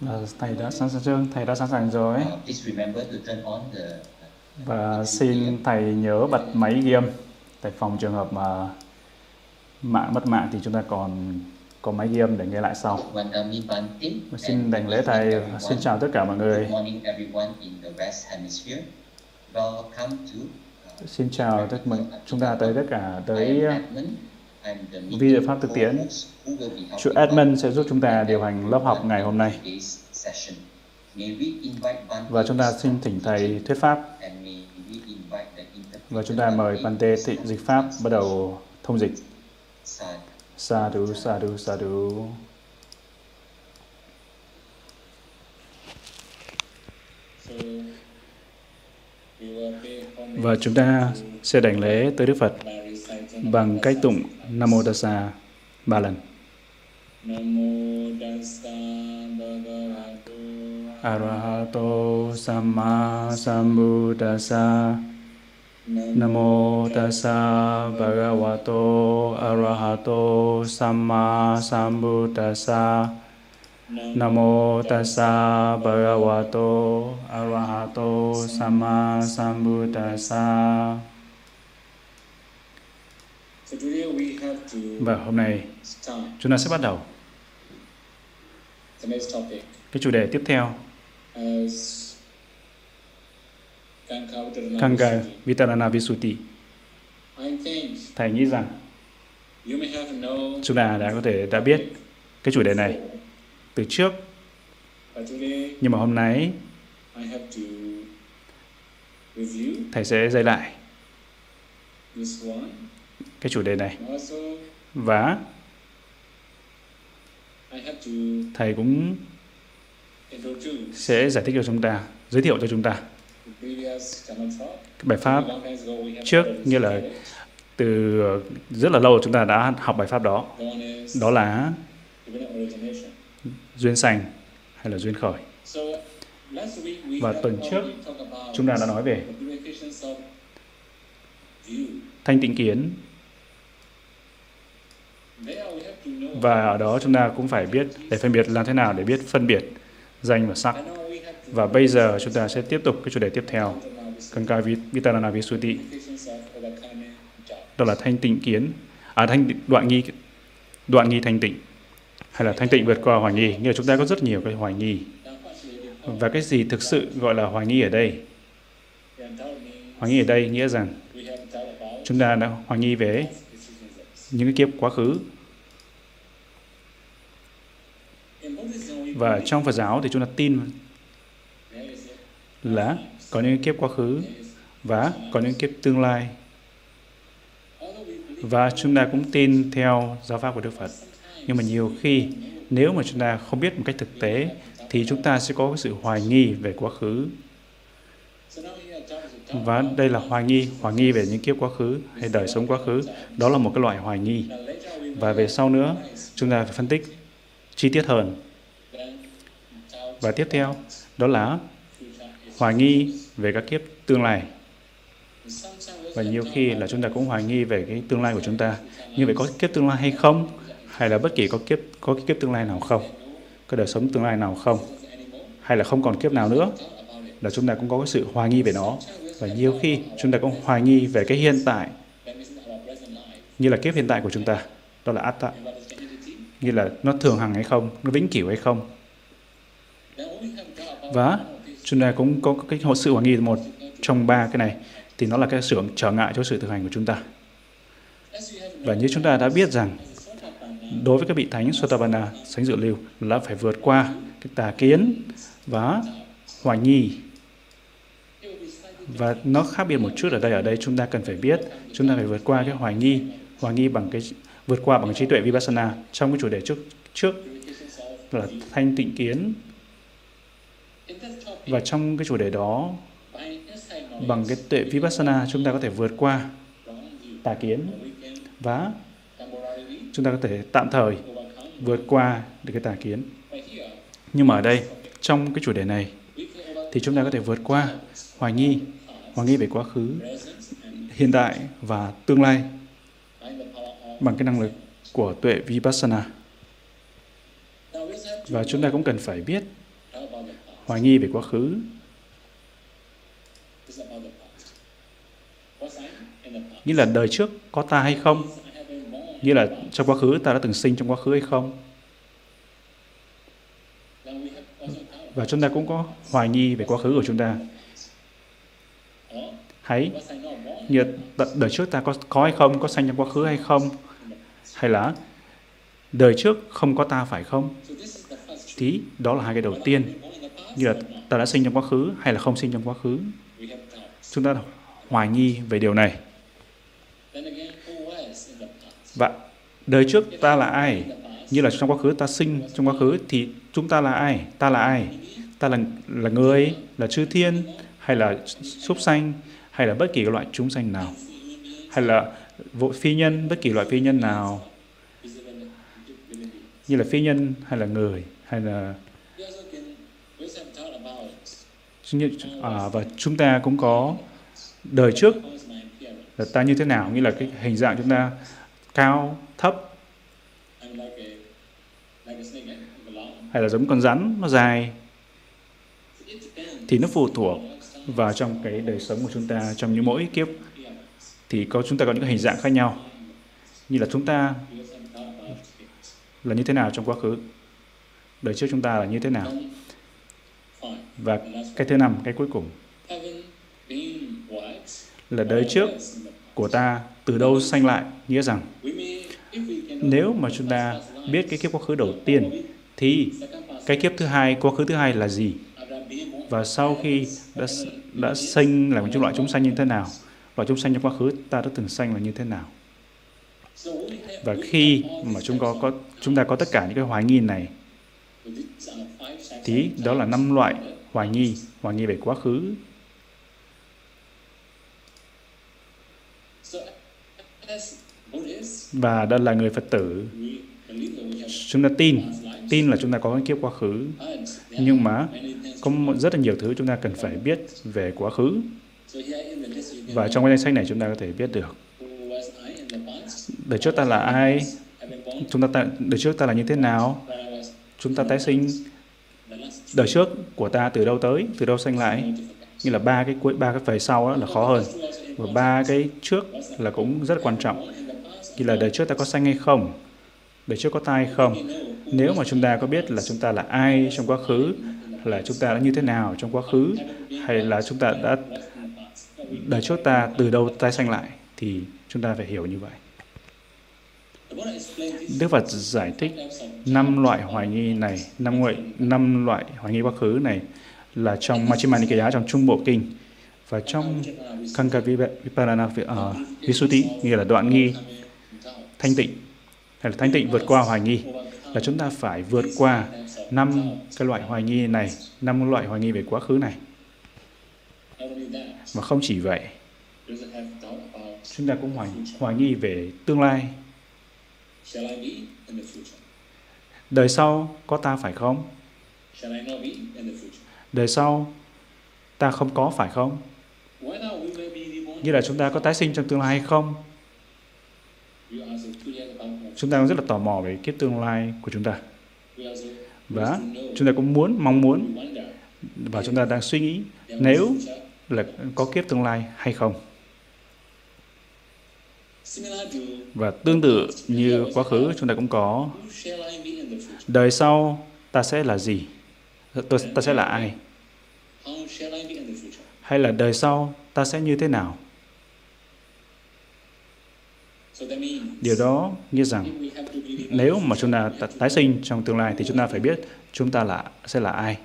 Và thầy đã sẵn sàng thầy đã sẵn sàng rồi. Please remember to turn on the Và xin thầy nhớ bật máy ghi âm để phòng trường hợp mà mạng mất mạng thì chúng ta còn có máy ghi âm để nghe lại sau. Và xin đảnh lễ thầy. Xin chào tất cả mọi người. Good morning, everyone in the West Hemisphere. Welcome to. uh, Xin chào tất mọi chúng ta tới tất cả tới I uh, video pháp thực tiễn. Chủ Edmund sẽ giúp chúng ta điều hành lớp học ngày hôm nay. Và chúng ta xin thỉnh thầy thuyết pháp và chúng ta mời Bante thị dịch pháp bắt đầu thông dịch. Sadhu. Sadhu, sadhu, sadhu. Và chúng ta sẽ đảnh lễ tới Đức Phật bằng cách tụng Nam Mô Tassa ba lần. Namo tassa bhagavato Arahato Samma Sambuddhassa Namo Tassa Bhagavato. Arahato Samma Sambuddhassa Namo Tassa Bhagavato. Arahato Samma Sambuddhasa So today we have to và hôm nay chúng ta sẽ bắt đầu. The next topic. Cái chủ đề tiếp theo. Kanga. Vitarana Visuddhi. I think Thầy nghĩ rằng you may have known chúng ta đã có thể đã biết cái chủ đề này từ trước. Nhưng mà hôm nay I have to review thầy sẽ dạy lại. this one cái chủ đề này. Và thầy cũng sẽ giải thích cho chúng ta giới thiệu cho chúng ta bài pháp trước như là từ rất là lâu chúng ta đã học bài pháp đó. Đó là duyên sanh hay là duyên khởi. Và tuần trước, chúng ta đã nói về thanh tịnh kiến There we have to know và ở đó chúng ta cũng phải biết để phân biệt làm thế nào để biết phân biệt danh và sắc. Và bây giờ chúng ta sẽ tiếp tục cái chủ đề tiếp theo. Kanka Vitarana Visuddhi đó là thanh tịnh kiến. À thanh đoạn nghi đoạn nghi thanh tịnh. Hay là thanh tịnh vượt qua hoài nghi. Nghĩa là chúng ta có rất nhiều cái hoài nghi. Và cái gì thực sự gọi là hoài nghi ở đây? Hoài nghi ở đây nghĩa rằng chúng ta đã hoài nghi về những cái kiếp quá khứ. Và trong Phật giáo thì chúng ta tin là có những kiếp quá khứ và có những kiếp tương lai. Và chúng ta cũng tin theo giáo pháp của Đức Phật. Nhưng mà nhiều khi nếu mà chúng ta không biết một cách thực tế thì chúng ta sẽ có cái sự hoài nghi về quá khứ và đây là hoài nghi hoài nghi về những kiếp quá khứ hay đời sống quá khứ. Đó là một cái loại hoài nghi. Và về sau nữa, chúng ta phải phân tích chi tiết hơn. Và tiếp theo, đó là hoài nghi về các kiếp tương lai. Và nhiều khi là chúng ta cũng hoài nghi về cái tương lai của chúng ta. Như vậy có kiếp tương lai hay không? Hay là bất kỳ có kiếp, có cái kiếp tương lai nào không? Có đời sống tương lai nào không? Hay là không còn kiếp nào nữa? Là chúng ta cũng có cái sự hoài nghi về nó và nhiều khi chúng ta cũng hoài nghi về cái hiện tại như là kiếp hiện tại của chúng ta. Đó là atta. Như là nó thường hằng hay không, nó vĩnh cửu hay không. Và chúng ta cũng có cái hộ sự hoài nghi một trong ba cái này, thì nó là cái sự trở ngại cho sự thực hành của chúng ta. Và như chúng ta đã biết rằng, đối với các vị thánh Sotapanna sánh dự lưu, là phải vượt qua cái tà kiến và hoài nghi và nó khác biệt một chút ở đây. Ở đây chúng ta cần phải biết, chúng ta phải vượt qua cái hoài nghi hoài nghi bằng cái, vượt qua bằng trí tuệ vipassana trong cái chủ đề trước trước là thanh tịnh kiến. Và trong cái chủ đề đó, bằng cái tuệ vipassana chúng ta có thể vượt qua tà kiến và chúng ta có thể tạm thời vượt qua được cái tà kiến. Nhưng mà ở đây, trong cái chủ đề này thì chúng ta có thể vượt qua hoài nghi hoài nghi về quá khứ, hiện tại và tương lai bằng cái năng lực của tuệ vipassana. Và chúng ta cũng cần phải biết, hoài nghi về quá khứ. Nghĩa như là đời trước có ta hay không? Nghĩa như là trong quá khứ ta đã từng sinh trong quá khứ hay không? Và chúng ta cũng có hoài nghi về quá khứ của chúng ta hãy như đời trước ta có có hay không? Có sanh trong quá khứ hay không? Hay là đời trước không có ta phải không? Thì đó là hai cái đầu tiên. Như là ta đã sinh trong quá khứ hay là không sinh trong quá khứ? Chúng ta hoài nghi về điều này. Và đời trước ta là ai? Như là trong quá khứ ta sinh trong quá khứ thì chúng ta là ai? Ta là ai? Ta là là người? Là chư thiên? Hay là súc sanh hay là bất kỳ loại chúng sanh nào hay là vụ phi nhân bất kỳ loại phi nhân nào như là phi nhân hay là người hay là à, và chúng ta cũng có đời trước là ta như thế nào nghĩa là cái hình dạng chúng ta cao thấp hay là giống con rắn nó dài thì nó phụ thuộc vào trong cái đời sống của chúng ta, trong những mỗi kiếp, thì có chúng ta có những hình dạng khác nhau. Như là chúng ta là như thế nào trong quá khứ? Đời trước chúng ta là như thế nào? Và cái thứ năm, cái cuối cùng, là đời trước của ta từ đâu sanh lại? Nghĩa rằng, nếu mà chúng ta biết cái kiếp quá khứ đầu tiên, thì cái kiếp thứ hai, quá khứ thứ hai là gì? Và sau khi đã đã sinh là một chúng loại chúng sanh như thế nào? Loại chúng sanh trong quá khứ ta đã từng sanh là như thế nào? Và khi mà chúng có có, chúng ta có tất cả những cái hoài nghi này, thì đó là năm loại hoài nghi hoài nghi về quá khứ. Và đây là người Phật tử. Chúng ta tin tin là chúng ta có cái kiếp quá khứ. Nhưng mà có một, rất là nhiều thứ chúng ta cần phải biết về quá khứ. Và trong cái danh sách này chúng ta có thể biết được. Đời trước ta là ai? Chúng ta ta đời trước ta là như thế nào? Chúng ta tái sinh. Đời trước của ta từ đâu tới từ đâu sanh lại? Như là ba cái cuối ba cái về sau đó là khó hơn. Và ba cái trước là cũng rất quan trọng. Như là đời trước ta có sanh hay không? Đời trước có ta hay không? Nếu mà chúng ta có biết là chúng ta là ai trong quá khứ là chúng ta đã như thế nào trong quá khứ hay là chúng ta đã đời trước ta từ đâu tái sanh lại thì chúng ta phải hiểu như vậy. Đức Phật giải thích năm loại hoài nghi này năm loại năm loại hoài nghi quá khứ này là trong Majjhima Nikaya trong Trung Bộ Kinh và trong Kanka Viparana uh, ờ, Visuddhi nghĩa là đoạn nghi thanh tịnh hay là thanh tịnh vượt qua hoài nghi? Là chúng ta phải vượt qua năm cái loại hoài nghi này, năm loại hoài nghi về quá khứ này. Mà không chỉ vậy, chúng ta cũng hoài hoài nghi về tương lai. Đời sau có ta phải không? Đời sau ta không có phải không? Như là chúng ta có tái sinh trong tương lai hay không? Chúng ta cũng rất là tò mò về kiếp tương lai của chúng ta. Và chúng ta cũng muốn mong muốn và chúng ta đang suy nghĩ Nếu- là có kiếp tương lai hay không. Và tương tự như quá khứ chúng ta cũng có. Đời sau ta sẽ là gì? Ta sẽ là ai? Hay là đời sau ta sẽ như thế nào điều đó nghĩa rằng nếu mà chúng ta tái sinh trong tương lai thì chúng ta phải biết chúng ta là sẽ là ai.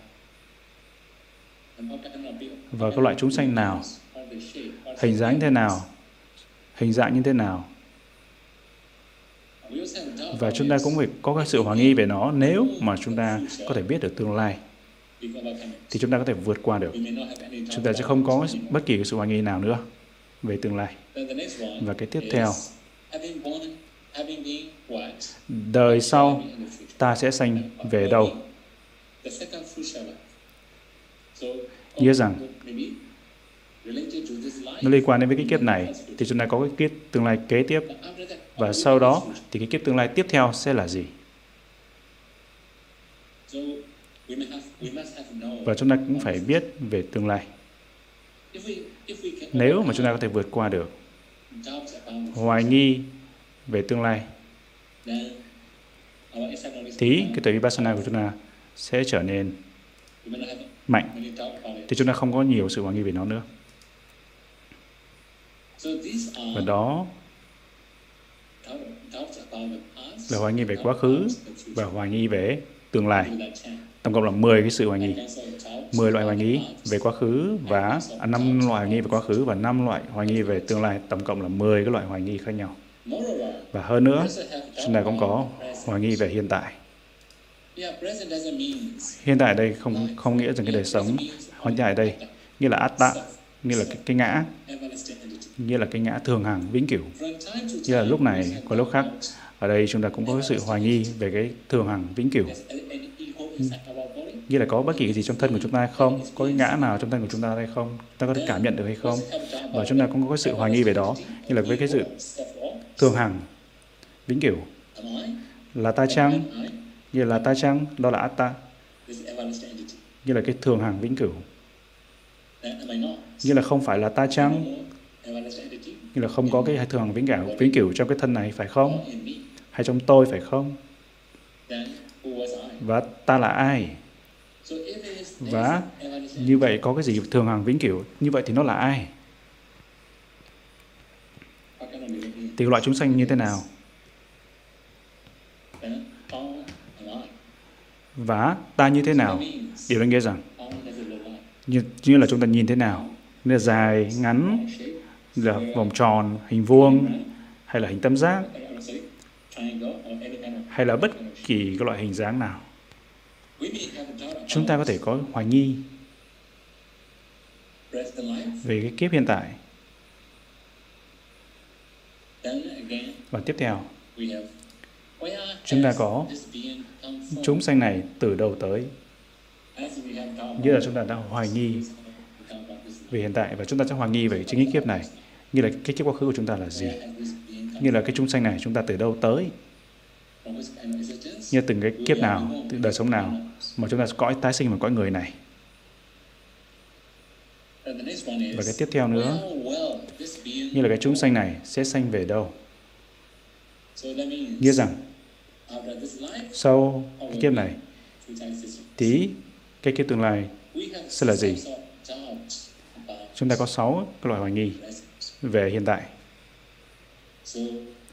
Và các loại chúng sanh nào? Hình dáng thế nào? Hình dạng như thế nào? Và chúng ta cũng phải có cái sự hoài nghi về nó nếu mà chúng ta có thể biết được tương lai. Thì chúng ta có thể vượt qua được. Chúng ta sẽ không có bất kỳ sự hoài nghi nào nữa về tương lai. Và cái tiếp theo having born, having been what? đời sau ta sẽ sanh về đâu? Nghĩa rằng nó liên quan đến với cái kiếp này. Thì chúng ta có cái kiếp tương lai kế tiếp. Và sau đó thì cái kiếp tương lai tiếp theo sẽ là gì? Và chúng ta cũng phải biết về tương lai. Nếu mà chúng ta có thể vượt qua được hoài nghi về tương lai then thì cái tuệ vipassana của chúng ta sẽ trở nên mạnh thì chúng ta không có nhiều sự hoài nghi về nó nữa. Và đó là hoài nghi về quá khứ và hoài nghi về tương lai. Tổng cộng là 10 cái sự hoài nghi. 10 loại hoài nghi về quá khứ và à, 5 loại hoài nghi về quá khứ và 5 loại hoài nghi về tương lai. Tổng cộng là 10 cái loại hoài nghi khác nhau. Và hơn nữa, chúng ta cũng có hoài nghi về hiện tại. Hiện tại đây không không nghĩa rằng cái đời sống hiện tại đây như là atta, như là cái, cái ngã, nghĩa như là cái ngã thường hằng vĩnh cửu. nghĩa Như là lúc này, có lúc khác, ở đây chúng ta cũng có cái sự hoài nghi về cái thường hằng vĩnh cửu. Như là có bất kỳ cái gì trong thân của chúng ta hay không, có cái ngã nào trong thân của chúng ta hay không, ta có thể cảm nhận được hay không. Và chúng ta cũng có sự hoài nghi về đó, như là với cái sự thường hằng vĩnh cửu. Là ta chăng? Như là ta chăng? Đó là atta. Như là cái thường hằng vĩnh cửu. Như là không phải là ta chăng? Như là không có cái thường hằng vĩnh cửu vĩnh cửu trong cái thân này phải không? Hay trong tôi phải không? Và ta là ai? Và như vậy có cái gì thường hằng vĩnh cửu như vậy thì nó là ai? Thì loại chúng sanh như thế nào? Và ta như thế nào? Điều đó nghĩa rằng như, như là chúng ta nhìn thế nào? Nên là dài ngắn là vòng tròn hình vuông hay là hình tam giác? Hay là bất kỳ cái loại hình dáng nào? Chúng ta có thể có hoài nghi về cái kiếp hiện tại. Và tiếp theo Chúng ta có chúng sanh này từ đâu tới? Như là chúng ta đang hoài nghi về hiện tại và chúng ta sẽ hoài nghi về chính cái kiếp này. Như là cái kiếp quá khứ của chúng ta là gì? Như là cái chúng sanh này chúng ta từ đâu tới như từng cái kiếp nào từ đời sống nào mà chúng ta cõi tái sinh vào cõi người này. Và cái tiếp theo nữa, như là cái chúng sanh này sẽ sanh về đâu? Nghĩa rằng, sau cái kiếp này tí cái kiếp tương lai sẽ là gì? chúng ta có sáu cái loại hoài nghi về hiện tại.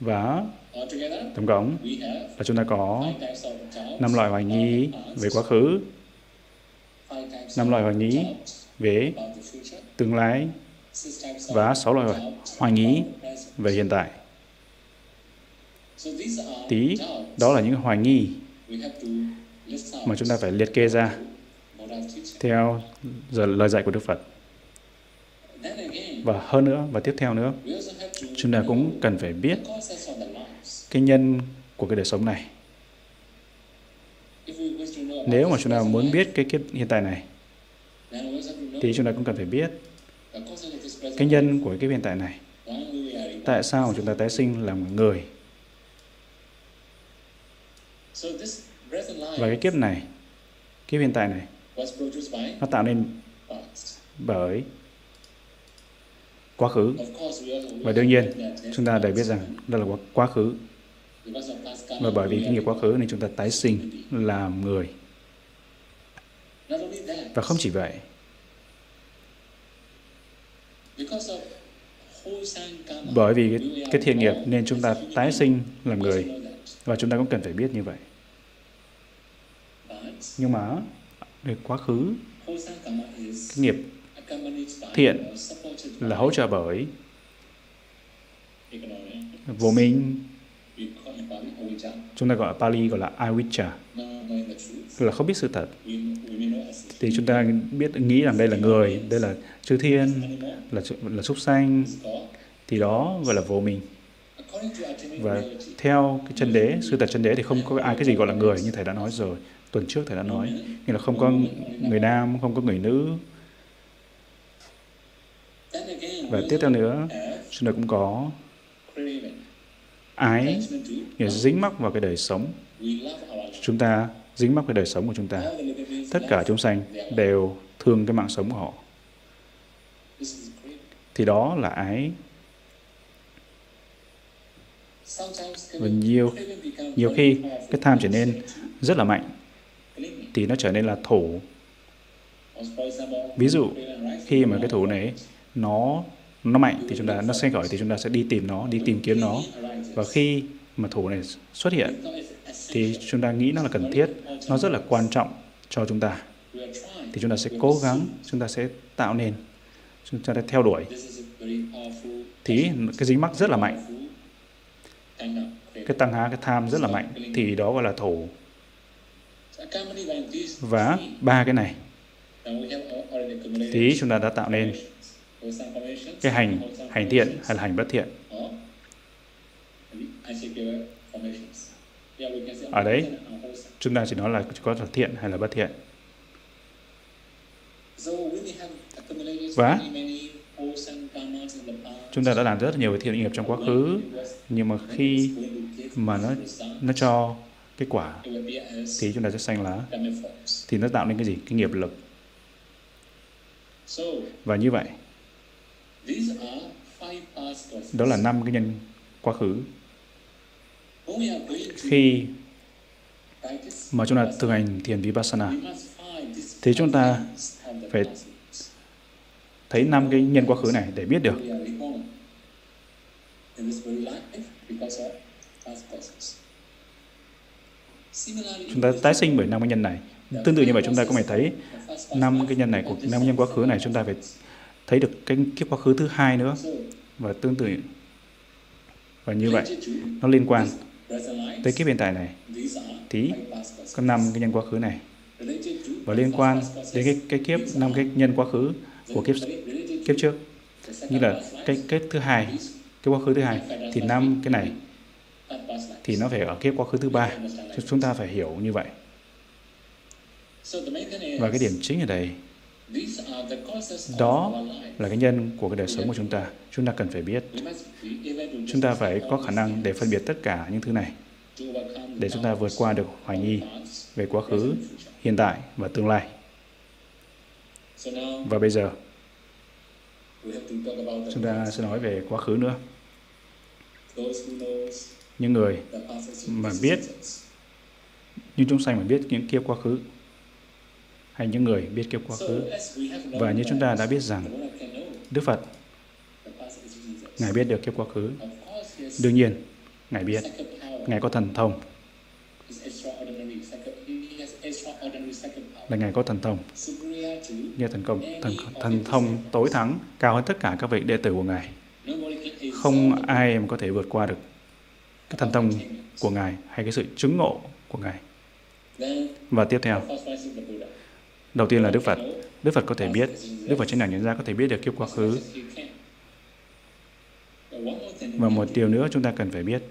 Và tổng cộng là chúng ta có năm loại hoài nghi về quá khứ năm loại hoài nghi về tương lai và sáu loại hoài nghi về hiện tại. Tí đó là những hoài nghi mà chúng ta phải liệt kê ra theo giờ lời dạy của Đức Phật. Và hơn nữa và tiếp theo nữa chúng ta cũng cần phải biết cái nhân của cái đời sống này? Nếu mà chúng ta muốn biết cái kiếp hiện tại này thì chúng ta cũng cần phải biết cái nhân của cái hiện tại này. Tại sao chúng ta tái sinh làm người? Và cái kiếp này kiếp hiện tại này nó tạo nên bởi quá khứ. Và đương nhiên chúng ta đều biết rằng đó là quá, quá khứ và bởi vì cái nghiệp quá khứ nên chúng ta tái sinh làm người. Và không chỉ vậy bởi vì cái, cái thiện nghiệp nên chúng ta tái sinh làm người. Và chúng ta cũng cần phải biết như vậy. Nhưng mà cái quá khứ cái nghiệp thiện là hỗ trợ bởi vô minh chúng ta gọi ở Pali, gọi là avijja tức là không biết sự thật. Thì chúng ta biết, nghĩ rằng đây là người, đây là chư thiên, là là súc sanh. Thì đó gọi là vô minh. Và theo cái chân đế sư tật chân đế thì không có ai cái gì gọi là người như thầy đã nói rồi. Tuần trước thầy đã nói. Nghĩa là không có người nam, không có người nữ. Và tiếp theo nữa chúng ta cũng có ái nghĩa là dính mắc vào cái đời sống chúng ta dính mắc cái đời sống của chúng ta. Tất cả chúng sanh đều thương cái mạng sống của họ. Thì đó là ái. Và nhiều nhiều khi cái tham trở nên rất là mạnh thì nó trở nên là thủ. Ví dụ, khi mà cái thủ này nó nó mạnh thì chúng ta nó sẽ gọi thì chúng ta sẽ đi tìm nó, đi tìm kiếm nó. Và khi mà thủ này xuất hiện thì chúng ta nghĩ nó là cần thiết, nó rất là quan trọng cho chúng ta. Thì chúng ta sẽ cố gắng, chúng ta sẽ tạo nên, chúng ta sẽ theo đuổi. Thì cái dính mắc rất là mạnh, cái tăng há, cái tham rất là mạnh thì đó gọi là thủ. Và ba cái này thì chúng ta đã tạo nên cái hành hành thiện hay là hành bất thiện. Ở đấy, chúng ta chỉ nói là có là thiện hay là bất thiện. Và Chúng ta đã làm rất nhiều thiện nghiệp trong quá khứ, nhưng mà khi mà nó nó cho kết quả thì chúng ta sẽ xanh lá thì nó tạo nên cái gì? Cái nghiệp lực. Và như vậy, đó là năm cái nhân quá khứ. Khi mà chúng ta thực hành thiền vipassana we must find these thì chúng ta phải thấy năm cái nhân quá khứ này để biết được. Chúng ta tái sinh bởi năm cái nhân này. Tương tự như vậy chúng ta cũng phải thấy năm cái nhân này của năm nhân quá khứ này chúng ta phải thấy được cái kiếp quá khứ thứ hai nữa. Và tương tự. Và như vậy nó liên quan tới kiếp hiện tại này. Thì có năm cái nhân quá khứ này. Và liên quan đến cái cái kiếp năm cái nhân quá khứ của kiếp kiếp trước. Như là cái cái thứ hai cái quá khứ thứ hai thì năm cái này thì nó phải ở kiếp quá khứ thứ ba. Chúng ta phải hiểu như vậy. Và cái điểm chính ở đây đó là cái nhân của cái đời sống của chúng ta. Chúng ta cần phải biết. Chúng ta phải có khả năng để phân biệt tất cả những thứ này để chúng ta vượt qua được hoài nghi về quá khứ, hiện tại và tương lai. Và bây giờ, chúng ta sẽ nói về quá khứ nữa. Những người mà biết, những chúng sanh mà biết những kiếp quá khứ hay những người biết kiếp quá khứ. Và như chúng ta đã biết rằng, Đức Phật, ngài biết được kiếp quá khứ. Đương nhiên, ngài biết, ngài có thần thông. Là ngài có thần thông. Như thần công, thần thần thông tối thắng, cao hơn tất cả các vị đệ tử của ngài. Không ai mà có thể vượt qua được cái thần thông của ngài hay cái sự chứng ngộ của ngài. Và tiếp theo đầu tiên là Đức Phật. Đức Phật có thể biết Đức Phật trên là nhận ra có thể biết được kiếp quá khứ. Và một điều nữa chúng ta cần phải biết.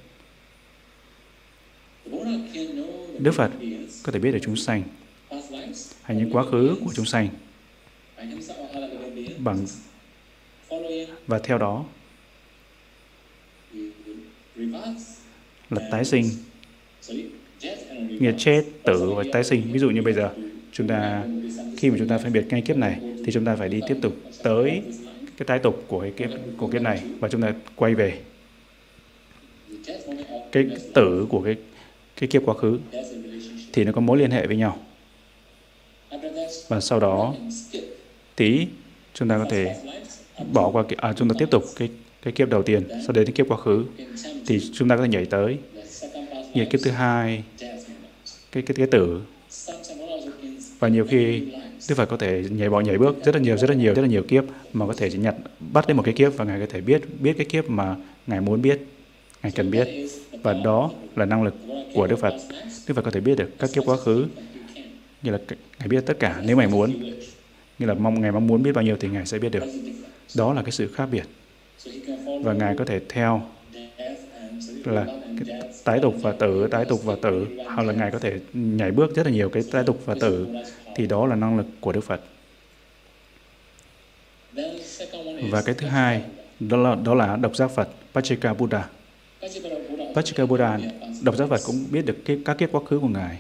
Đức Phật có thể biết được chúng sanh hay những quá khứ của chúng sanh. Bằng và theo đó là tái sinh sorry, nghĩa chết tử và tái sinh. Ví dụ như bây giờ chúng ta khi mà chúng ta phân biệt ngay kiếp này thì chúng ta phải đi tiếp tục tới cái tái tục của cái kiếp của kiếp này và chúng ta quay về cái tử của cái cái kiếp quá khứ thì nó có mối liên hệ với nhau. Và sau đó tí chúng ta có thể bỏ qua à, chúng ta tiếp tục cái cái kiếp đầu tiên sau đến cái kiếp quá khứ thì chúng ta có thể nhảy tới. Nhảy kiếp thứ hai cái cái cái tử và nhiều khi Đức Phật có thể nhảy bỏ nhảy bước rất là nhiều, rất là nhiều, rất là nhiều kiếp mà có thể chỉ nhặt, bắt đến một cái kiếp và ngài có thể biết biết cái kiếp mà ngài muốn biết, ngài cần biết. Và đó là năng lực của Đức Phật. Đức Phật có thể biết được các kiếp quá khứ, như là ngài biết tất cả nếu ngài muốn. Như là mong, ngài mong muốn biết bao nhiêu thì ngài sẽ biết được. Đó là cái sự khác biệt. Và ngài có thể theo là cái tái tục và tử tái tục và tử hoặc là ngài có thể nhảy bước rất là nhiều cái tái tục và tử thì đó là năng lực của Đức Phật. Và cái thứ hai đó là đó là độc giác Phật Pachika Buddha. Pachika Buddha độc giác Phật cũng biết được cái, các kiếp quá khứ của ngài.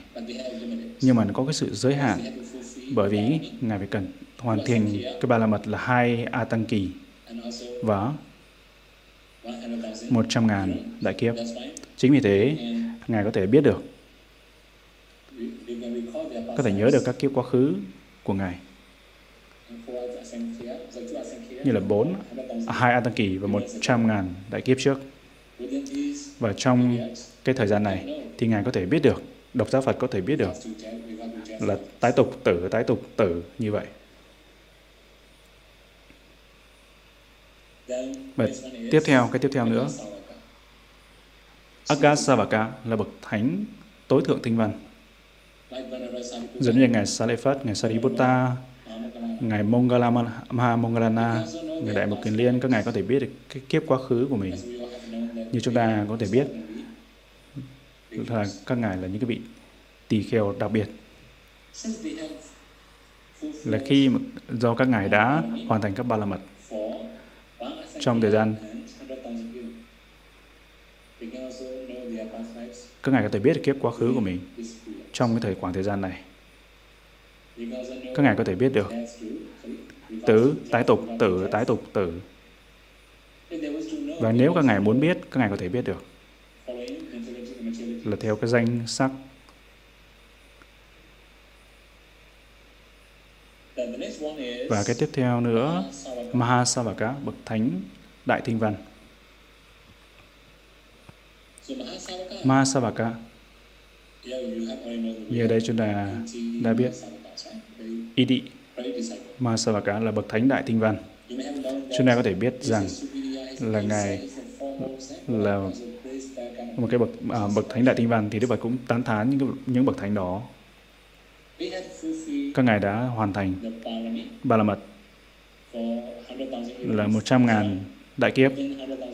Nhưng mà nó có cái sự giới hạn bởi vì ngài phải cần hoàn thiện cái ba la mật là hai a tăng kỳ. Và 100,000. một trăm ngàn đại kiếp. Chính vì thế ngài có thể biết được có thể nhớ được các kiếp quá khứ của ngài. Như là bốn 100,000. hai a tăng kỳ và một trăm ngàn đại kiếp trước. và trong cái thời gian này thì ngài có thể biết được độc giác Phật có thể biết được là tái tục tử tái tục tử như vậy Bài tiếp theo cái tiếp theo nữa Agasavaka. Là bậc thánh tối thượng tinh văn giống như ngài Sariphat, ngài Sariputta, ngài Mongala Mahamongalana, ngài Đại Mục Kiền Liên, các ngài có thể biết được cái kiếp quá khứ của mình. Như chúng ta có thể biết là các ngài là những cái vị tỳ kheo đặc biệt là khi mà- do các ngài đã hoàn thành các ba la mật trong thời gian. Các ngài có thể biết được kiếp quá khứ của mình trong cái thời khoảng thời gian này. Các ngài có thể biết được tử, tái tục, tử, tái tục, tử. Và nếu các ngài muốn biết, các ngài có thể biết được. Là theo cái danh sắc và cái tiếp theo nữa Mahasavaka. Bậc thánh đại tinh văn Mahasavaka, như đây chúng ta đã biết Idi. Mahasavaka là bậc thánh đại tinh văn chúng ta có thể biết rằng là Ngài là một cái bậc à, bậc thánh đại tinh văn thì Đức Phật cũng tán thán những những bậc thánh đó các ngài đã hoàn thành ba la mật. Là years. một trăm ngàn đại kiếp.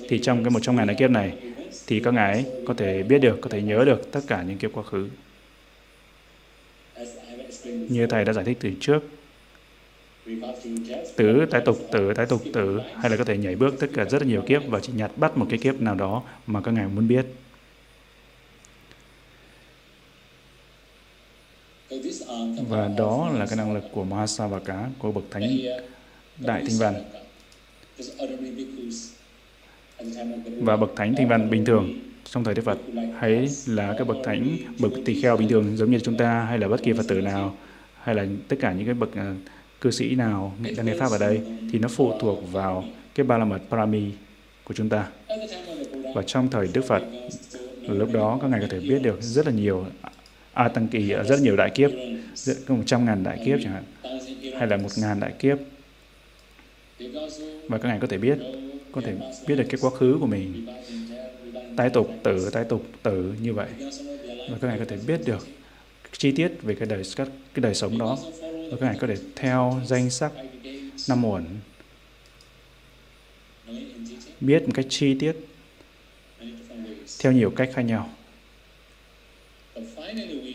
Thì trong cái một trăm ngàn đại kiếp này, thì các ngài ấy có thể biết được, có thể nhớ được tất cả những kiếp quá khứ. Như thầy đã giải thích từ trước tử tái tục tử tái tục tử hay là có thể nhảy bước tất cả rất là nhiều kiếp và chỉ nhặt bắt một cái kiếp nào đó mà các ngài muốn biết So these are the và đó là cái năng lực của Mahasavaka của bậc thánh here, đại tinh văn. và bậc thánh tinh văn bình thường. Trong thời Đức Phật hay là các bậc thánh bậc tỳ kheo bình thường giống như chúng ta hay là bất kỳ Phật tử nào hay là tất cả những cái bậc à, cư sĩ nào đang nghe pháp ở đây thì nó phụ thuộc vào cái ba la mật parami của chúng ta. Và trong thời Đức Phật lúc đó các ngài có thể biết được rất là nhiều a tăng kỳ ở rất nhiều đại kiếp có một trăm ngàn đại kiếp chẳng hạn, hay là một ngàn đại kiếp. Và các ngài có thể biết, có thể biết được cái quá khứ của mình. Tái tục tử, tái tục tử như vậy. Và các ngài có thể biết được chi tiết về cái đời các cái đời sống đó. Và các ngài có thể theo danh sắc năm uẩn biết một cách chi tiết, theo nhiều cách khác nhau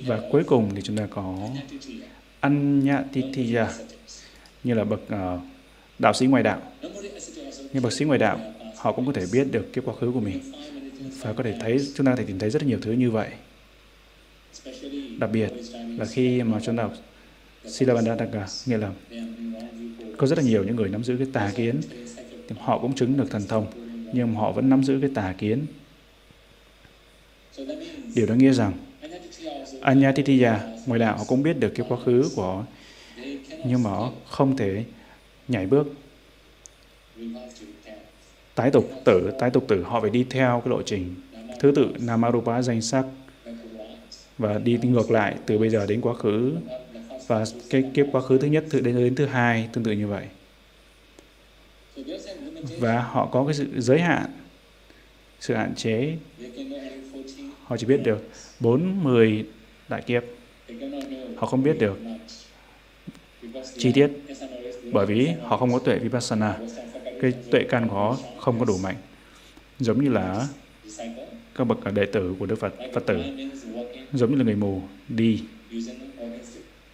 và cuối cùng thì chúng ta có Anyatitiya như là bậc uh, đạo sĩ ngoại đạo. Như bậc sĩ ngoại đạo họ cũng có thể biết được cái quá khứ của mình và có thể thấy chúng ta có thể tìm thấy rất nhiều thứ như vậy. Đặc biệt là khi mà chúng ta đọc Silabandhaka, nghĩa là có rất là nhiều những người nắm giữ cái tà kiến thì họ cũng chứng được thần thông nhưng họ vẫn nắm giữ cái tà kiến. Điều đó nghĩa rằng Anyatitiya người đạo, họ cũng biết được cái quá khứ của họ, nhưng mà họ không thể nhảy bước. Tái tục tử, tái tục tử, họ phải đi theo cái lộ trình. Thứ tự, namarupa danh sắc. Và đi ngược lại từ bây giờ đến quá khứ. Và cái kiếp quá khứ thứ nhất từ đến đến thứ hai, tương tự như vậy. Và họ có cái sự giới hạn, sự hạn chế. Họ chỉ biết được 4, 10 đại kiếp. Họ không biết được chi tiết bởi vì họ không có tuệ vipassana. Cái tuệ căn của họ không có đủ mạnh giống như là các bậc đệ tử của Đức Phật Phật tử giống như là người mù đi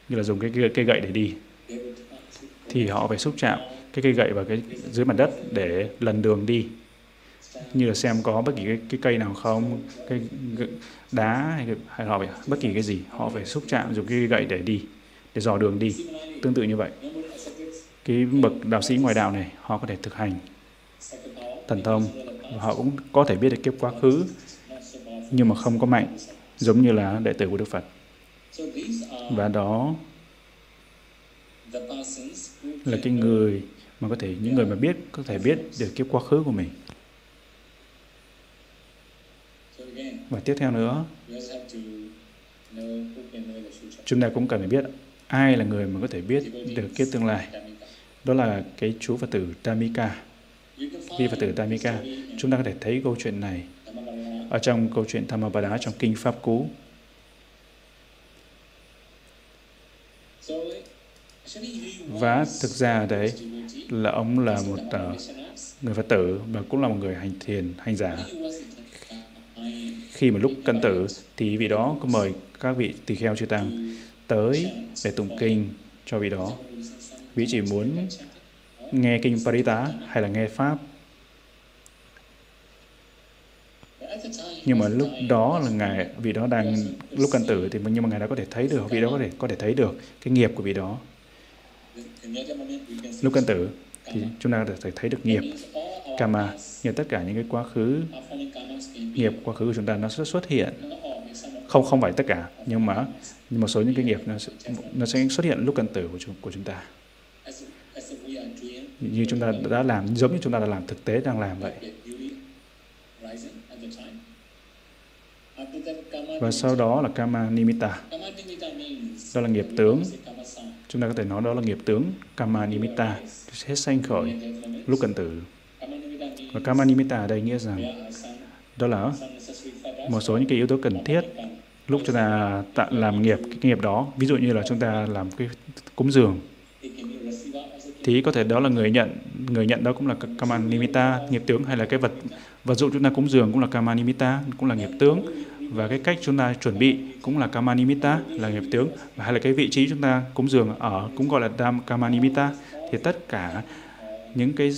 như là dùng cái cây, cây gậy để đi. Thì họ phải xúc chạm cái cây gậy vào cái dưới mặt đất để lần đường đi như là xem có bất kỳ cái, cái cây nào không cái đá hay, hay họ phải bất kỳ cái gì họ phải xúc chạm dùng cái gậy để đi để dò đường đi. Tương tự như vậy. Cái bậc đạo sĩ ngoài đạo này họ có thể thực hành thần thông và họ cũng có thể biết được kiếp quá khứ nhưng mà không có mạnh giống như là đệ tử của Đức Phật. Và đó là cái người mà có thể những người mà biết có thể biết được kiếp quá khứ của mình So again, và tiếp theo nữa chúng ta cũng cần phải biết ai là người mà có thể biết được kiếp tương lai. Đó là cái chú Phật tử Tamika. Vi Phật tử Tamika chúng ta có thể thấy câu chuyện này ở trong câu chuyện Thammapada trong kinh Pháp Cú. Và thực ra đấy là ông là một Vaishnavas. người Phật tử và cũng là một người hành thiền hành giả khi mà lúc cận tử thì vị đó có mời các vị tỳ kheo chư tăng tới để tụng kinh cho vị đó. Vị chỉ muốn nghe kinh Parita hay là nghe pháp. Nhưng mà lúc đó là ngài vị đó đang, lúc cận tử thì nhưng mà ngài đã có thể thấy được, vị đó có thể có thể thấy được cái nghiệp của vị đó. Lúc cận tử thì chúng ta có thể thấy được nghiệp karma. Nghiệp tất cả những cái quá khứ nghiệp quá khứ của chúng ta nó sẽ xuất hiện. Không không phải tất cả nhưng mà nhưng một số những cái nghiệp nó sẽ, nó sẽ xuất hiện lúc cận tử của chúng của chúng ta. Như chúng ta đã làm giống như chúng ta đã làm thực tế đang làm vậy. Và sau đó là kama nimitta đó là nghiệp tướng chúng ta có thể nói đó là nghiệp tướng kama nimitta sẽ sanh khởi lúc cận tử. Và kama nimitta ở đây nghĩa rằng đó là một số những cái yếu tố cần thiết lúc chúng ta tạo làm nghiệp, cái nghiệp đó. Ví dụ như là chúng ta làm cái cúng dường. Thì có thể đó là người nhận người nhận đó cũng là kama nimitta nghiệp tướng hay là cái vật vật dụng chúng ta cúng dường cũng là kama nimitta cũng là nghiệp tướng và cái cách chúng ta chuẩn bị cũng là kama nimitta là nghiệp tướng. Và hay là cái vị trí chúng ta cúng dường ở cũng gọi là dam kama nimitta thì tất cả những cái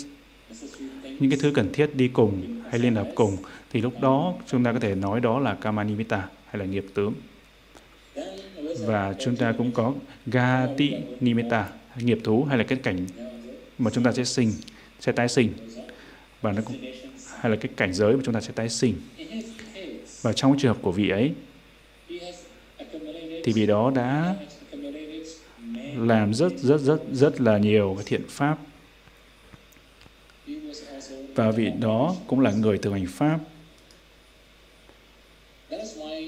những cái thứ cần thiết đi cùng hay liên hợp cùng, thì lúc đó chúng ta có thể nói đó là kama nimitta hay là nghiệp tướng. Và chúng ta cũng có gati nimitta nghiệp thú hay là cái cảnh mà chúng ta sẽ sinh, sẽ tái sinh. Và nó cũng, hay là cái cảnh giới mà chúng ta sẽ tái sinh và trong trường hợp của vị ấy, thì vị đó đã làm rất rất rất rất là nhiều cái thiện pháp. Và vị đó cũng là người thực hành pháp.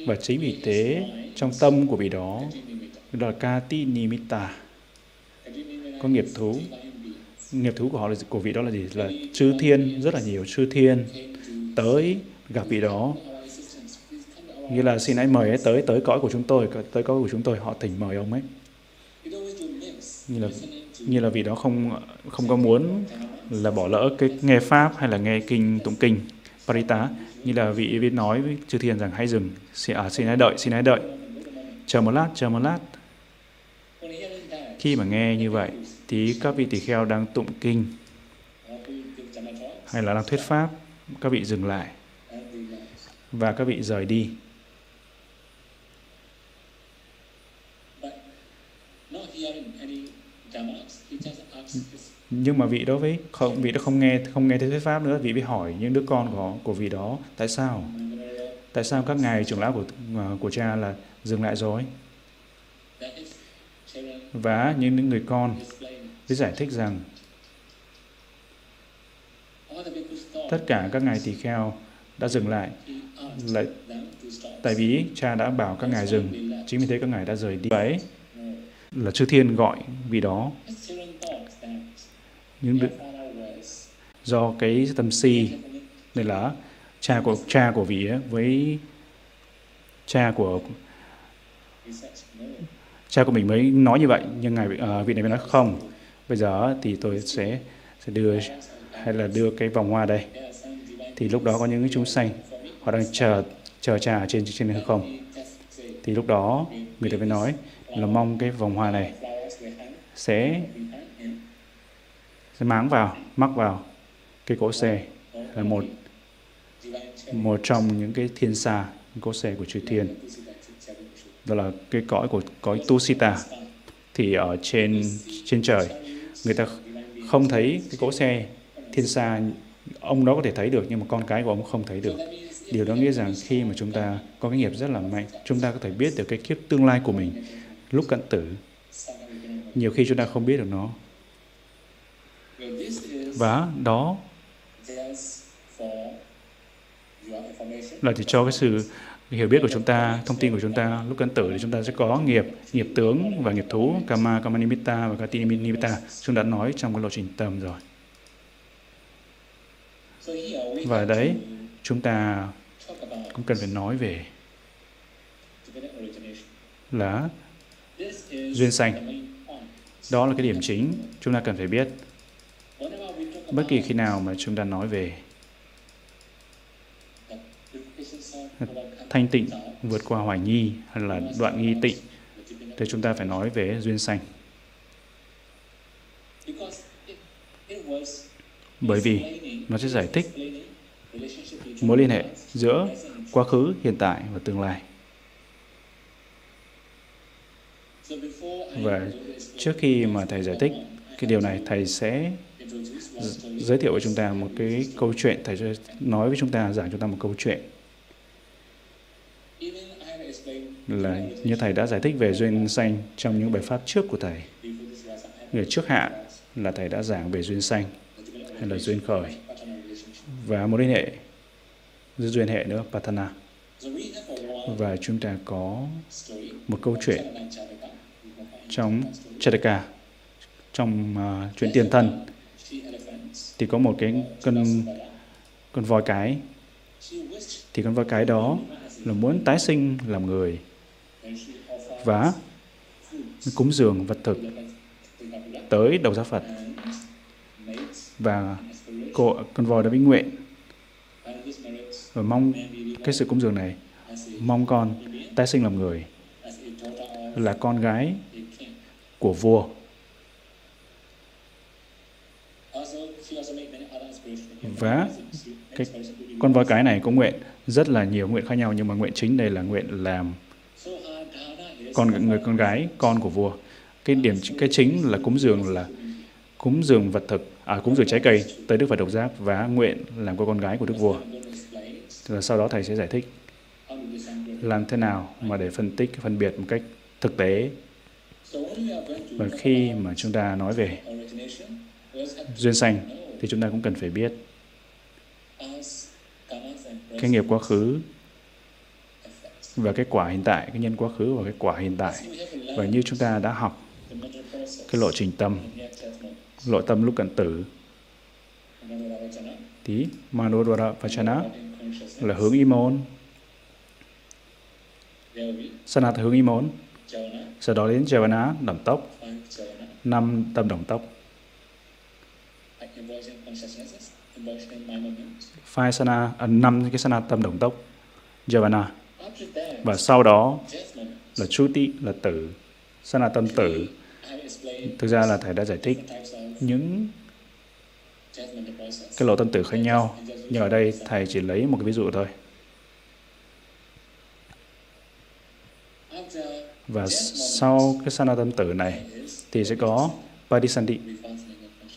Và chính vì thế, trong tâm của vị đó đó là kati nimitta có nghiệp thú. Nghiệp thú của họ là của vị đó là gì? Là chư thiên, rất là nhiều chư thiên tới gặp vị đó như là xin hãy mời ấy tới tới cõi của chúng tôi tới cõi của chúng tôi họ thỉnh mời ông ấy. Như là như là vị đó không không có muốn là bỏ lỡ cái nghe pháp hay là nghe kinh tụng kinh parita. Như là vị biết nói với chư thiên rằng hãy dừng xin, à, xin hãy đợi xin hãy đợi. Chờ một lát chờ một lát. Khi mà nghe như vậy thì các vị tỳ kheo đang tụng kinh hay là đang thuyết pháp các vị dừng lại và các vị rời đi. Nhưng mà vị đó với không, vị đó không nghe không nghe thấy thuyết pháp nữa, vị mới hỏi những đứa con của của vị đó, tại sao? Tại sao các ngài trưởng lão của à, của cha là dừng lại rồi? Và những người con mới giải thích rằng, tất cả các ngài tỳ kheo đã dừng lại lại, tại vì cha đã bảo các ngài dừng, chính vì thế các ngài đã rời đi. Đấy là chư thiên gọi vì đó những đứa, do cái tâm si đây là cha của cha của vị ấy, với cha của cha của mình mới nói như vậy nhưng ngài uh, vị này mới nói không. Bây giờ thì tôi sẽ sẽ đưa hay là đưa cái vòng hoa đây. Thì lúc đó có những chúng sanh họ đang chờ chờ cha ở trên trên hư không? Thì lúc đó người ta mới nói là mong cái vòng hoa này sẽ sẽ máng vào, mắc vào. Cái cỗ xe là một một trong những cái thiên xa cỗ xe của chư thiên. Đó là cái cõi của cõi Tusita. Thì ở trên trên trời, người ta không thấy cái cỗ xe thiên xa ông đó có thể thấy được, nhưng mà con cái của ông không thấy được. Điều đó nghĩa rằng khi mà chúng ta có cái nghiệp rất là mạnh, chúng ta có thể biết được cái kiếp tương lai của mình lúc cận tử. Nhiều khi chúng ta không biết được nó và đó là thì cho cái sự hiểu biết của chúng ta, thông tin của chúng ta lúc cận tử thì chúng ta sẽ có nghiệp, nghiệp tướng và nghiệp thú, kama, kama nimitta và kati nimitta. Chúng đã nói trong cái lộ trình tâm rồi. Và đấy, chúng ta cũng cần phải nói về là duyên sanh. Đó là cái điểm chính chúng ta cần phải biết. Bất kỳ khi nào mà chúng ta nói về thanh tịnh, vượt qua hoài nghi hay là đoạn nghi tịnh, thì chúng ta phải nói về duyên sanh. Bởi vì nó sẽ giải thích mối liên hệ giữa quá khứ, hiện tại và tương lai. Và trước khi mà thầy giải thích cái điều này, thầy sẽ giới thiệu với chúng ta một cái câu chuyện thầy sẽ nói với chúng ta giảng chúng ta một câu chuyện. Là như thầy đã giải thích về duyên sanh trong những bài pháp trước của thầy. Người trước hạ là thầy đã giảng về duyên sanh hay là duyên khởi. Và một liên hệ giữa duyên hệ nữa patana. Và chúng ta có một câu chuyện trong Chataka trong uh, chuyện tiền thân thì có một cái con con voi cái. Thì con voi cái đó là muốn tái sinh làm người và cúng dường vật thực tới đầu giá Phật. Và cô, con voi đã bị nguyện và mong cái sự cúng dường này, mong con tái sinh làm người, là con gái của vua. Và cái con voi cái này cũng nguyện rất là nhiều, nguyện khác nhau, nhưng mà nguyện chính đây là nguyện làm con người, con gái, con của vua. Cái điểm, cái chính là cúng dường là cúng dường vật thực à cúng dường trái cây tới đức phật độc giác và nguyện làm cô con gái của đức vua. Là sau đó thầy sẽ giải thích làm thế nào mà để phân tích, phân biệt một cách thực tế. Và khi mà chúng ta nói về duyên sanh thì chúng ta cũng cần phải biết cái nghiệp quá khứ và cái quả hiện tại, cái nhân quá khứ và cái quả hiện tại. Và như chúng ta đã học cái lộ trình tâm, lộ tâm lúc cận tử, thì Manodvara Vachana là hướng y môn, Sanat hướng y môn, sau đó đến Javana, đồng tốc, năm tâm đồng tốc. Phai sana, à, năm cái sana tâm động tốc, Javana. Và sau đó là Chuti, là tử, sana tâm tử. Thực ra là Thầy đã giải thích những cái lộ tâm tử khác nhau. Nhưng ở đây Thầy chỉ lấy một cái ví dụ thôi. Và sau cái sana tâm tử này thì sẽ có Padisandhi,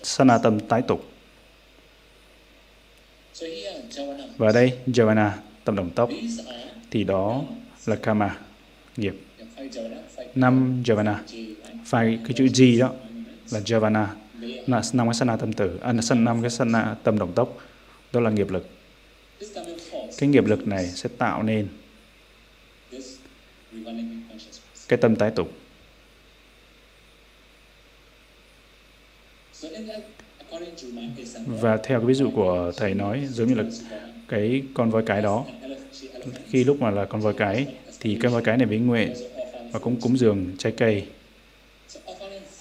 sana tâm tái tục. Và đây, Javana, tâm đồng tốc, thì đó là Kama, nghiệp. Năm Javana, phải cái chữ G đó là Javana, là năm cái sana tâm tử, à, năm cái sana tâm đồng tốc, đó là nghiệp lực. Cái nghiệp lực này sẽ tạo nên cái tâm tái tục. Và theo cái ví dụ của thầy nói, giống như là cái con voi cái đó, khi lúc mà là con voi cái, thì cái voi cái này với nguyện và cũng cúng dường trái cây.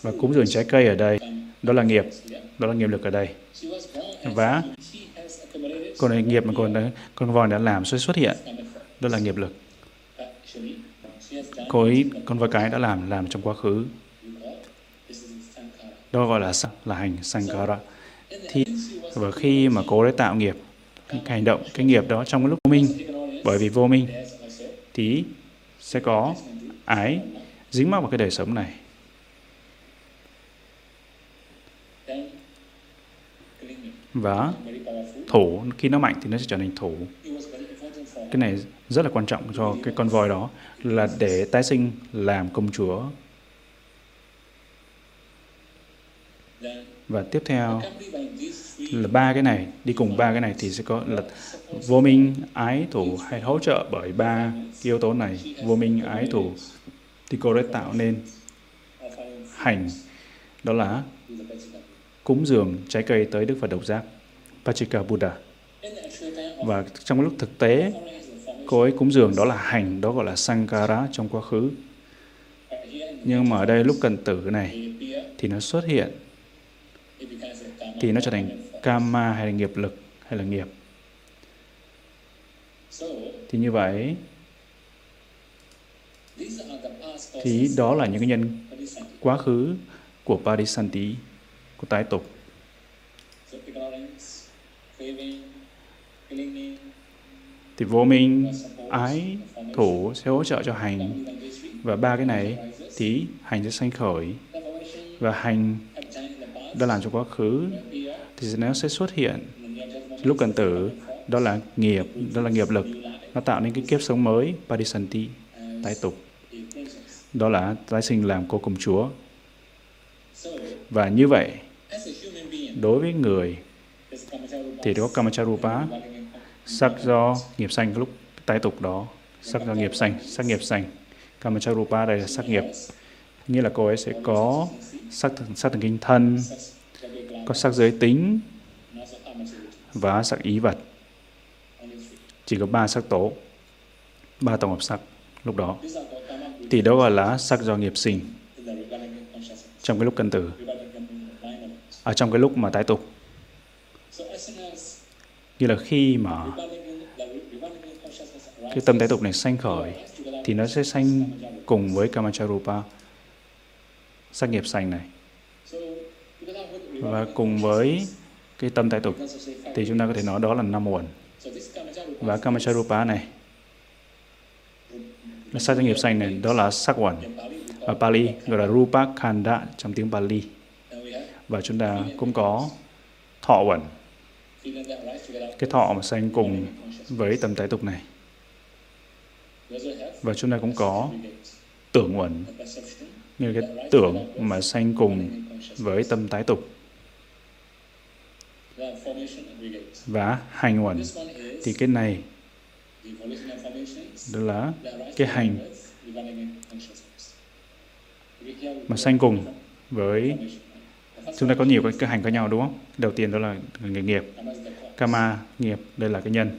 Và cúng dường trái cây ở đây, đó là nghiệp, đó là nghiệp lực ở đây. Và con này nghiệp mà con, con voi đã làm sẽ xuất hiện, đó là nghiệp lực. Cô ấy, con voi cái đã làm, làm trong quá khứ. Đó gọi là là hành sankara. Thì, và khi mà cố để tạo nghiệp, cái hành động cái nghiệp đó trong cái lúc vô minh bởi vì vô minh thì sẽ có ái dính mắc vào cái đời sống này. Và thủ khi nó mạnh thì nó sẽ trở thành thủ. Cái này rất là quan trọng cho cái con voi đó là để tái sinh làm công chúa. Và tiếp theo là ba cái này. Đi cùng ba cái này thì sẽ có là vô minh, ái thủ hay hỗ trợ bởi ba yếu tố này. Vô minh, ái thủ thì cô đã tạo nên hành. Đó là cúng dường trái cây tới Đức Phật Độc Giác, Pachika Buddha. Và trong lúc thực tế, cô ấy cúng dường đó là hành, đó gọi là Sankara trong quá khứ. Nhưng mà ở đây lúc cần tử này thì nó xuất hiện it becomes a karma thì nó trở thành karma hay là nghiệp lực hay là nghiệp. Thì như vậy, thì đó là những cái nhân quá khứ của Parisanti của tái tục. Thì vô minh, ái, thủ sẽ hỗ trợ cho hành. Và ba cái này thì hành sẽ sanh khởi và hành đã làm trong quá khứ, thì nó sẽ xuất hiện. Lúc cần tử, đó là nghiệp, đó là nghiệp lực. Nó tạo nên cái kiếp sống mới Parisanti tái tục. Đó là tái sinh làm cô công chúa. Và như vậy, đối với người, thì có Kamacharupa sắc do nghiệp sanh lúc tái tục đó. Sắc do nghiệp sanh, sắc nghiệp sanh. Kamacharupa đây là sắc nghiệp nghĩa là cô ấy sẽ có sắc sắc thần kinh thân, có sắc giới tính và sắc ý vật. Chỉ có ba sắc tố ba tổng hợp sắc lúc đó. Thì đó gọi là sắc do nghiệp sinh trong cái lúc cân tử ở trong cái lúc mà tái tục. Như là khi mà cái tâm tái tục này sanh khởi thì nó sẽ sanh cùng với Kamacharupa sắc nghiệp sanh này. Và cùng với cái tâm tái tục thì chúng ta có thể nói đó là năm nguồn và Kamacharupa này là sắc nghiệp sanh này đó là sắc uẩn. Ở Pali gọi là Rupa Khanda trong tiếng Pali. Và chúng ta cũng có thọ uẩn. Cái thọ mà sanh cùng với tâm tái tục này. Và chúng ta cũng có tưởng uẩn như cái tưởng mà sanh cùng với tâm tái tục và hành uẩn thì cái này đó là cái hành mà sanh cùng với chúng ta có nhiều cái, cái hành khác nhau đúng không? Đầu tiên đó là nghề nghiệp, kama nghiệp đây là cái nhân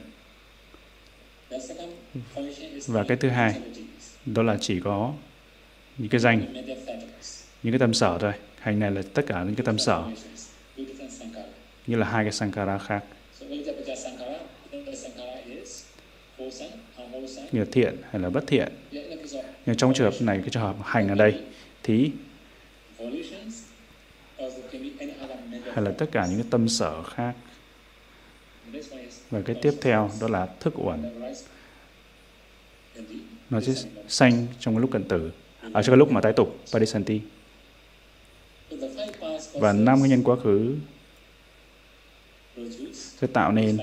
và cái thứ hai đó là chỉ có những cái danh, những cái tâm sở thôi. Hành này là tất cả những cái tâm sở như là hai cái sankara khác như là thiện hay là bất thiện. Nhưng trong trường hợp này cái trường hợp hành ở đây thì hay là tất cả những cái tâm sở khác. Và cái tiếp theo đó là thức uẩn. Nó sẽ sanh trong cái lúc cận tử, ở cho cái lúc mà tái tục, Parisanti. Và năm cái nhân quá khứ sẽ tạo nên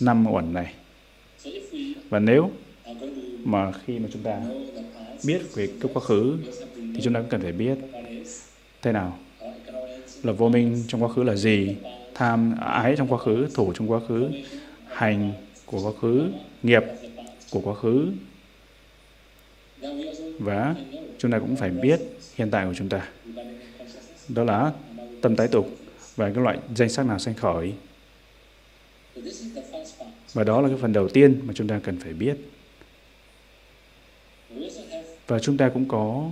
năm uẩn này. Và nếu mà khi mà chúng ta biết về cái quá khứ thì chúng ta cũng cần phải biết thế nào là vô minh trong quá khứ là gì tham ái trong quá khứ thủ trong quá khứ hành của quá khứ nghiệp của quá khứ và chúng ta cũng phải biết hiện tại của chúng ta. Đó là tâm tái tục và cái loại danh sắc nào sanh khởi. Và đó là cái phần đầu tiên mà chúng ta cần phải biết. Và chúng ta cũng có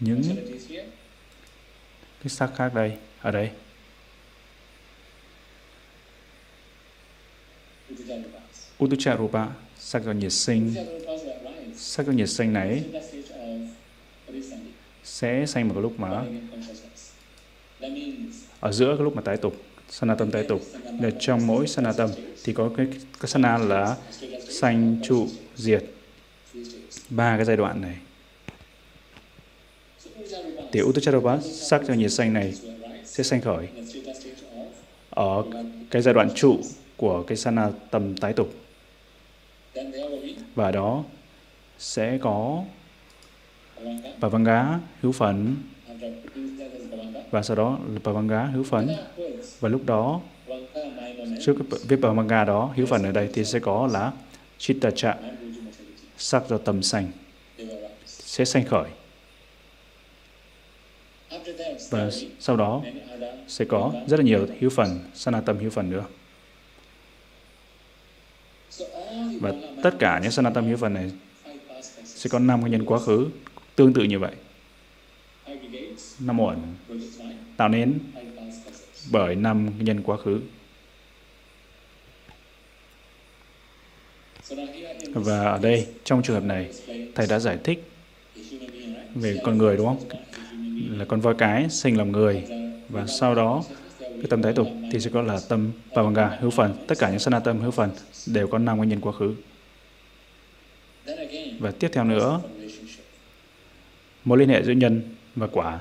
những cái sắc khác đây, ở đây. Utucharupa sắc do nhiệt sinh sắc do nhiệt xanh này sẽ sanh vào cái lúc mà ở giữa cái lúc mà tái tục sanatam tái tục. Là trong mỗi sanatam thì có cái, cái sana là sanh trụ diệt. Ba cái giai đoạn này. Thì Uttacharopa sắc cho nhiệt xanh này sẽ sanh khởi ở cái giai đoạn trụ của cái sana tâm tái tục. Và đó sẽ có Pavanga hữu phận và sau đó là Pavanga hữu phận và lúc đó, trước cái viết Pavanga đó hữu phận ở đây thì sẽ có là Chittacha sắc do tâm sanh sẽ sanh khởi. Và sau đó sẽ có rất là nhiều hữu phần sanatam hữu phần nữa. Và tất cả những sanatam hữu phần này sẽ có năm nguyên nhân quá khứ tương tự như vậy. Năm uẩn tạo nên bởi năm nhân quá khứ. Và ở đây, trong trường hợp này, thầy đã giải thích về con người, đúng không? Là con voi cái sinh làm người, và sau đó, cái tâm tái tục thì sẽ có là tâm và bằng gà hữu phần. Tất cả những sanh tâm, hữu phần đều có năm nguyên nhân quá khứ và tiếp theo nữa mối liên hệ giữa nhân và quả.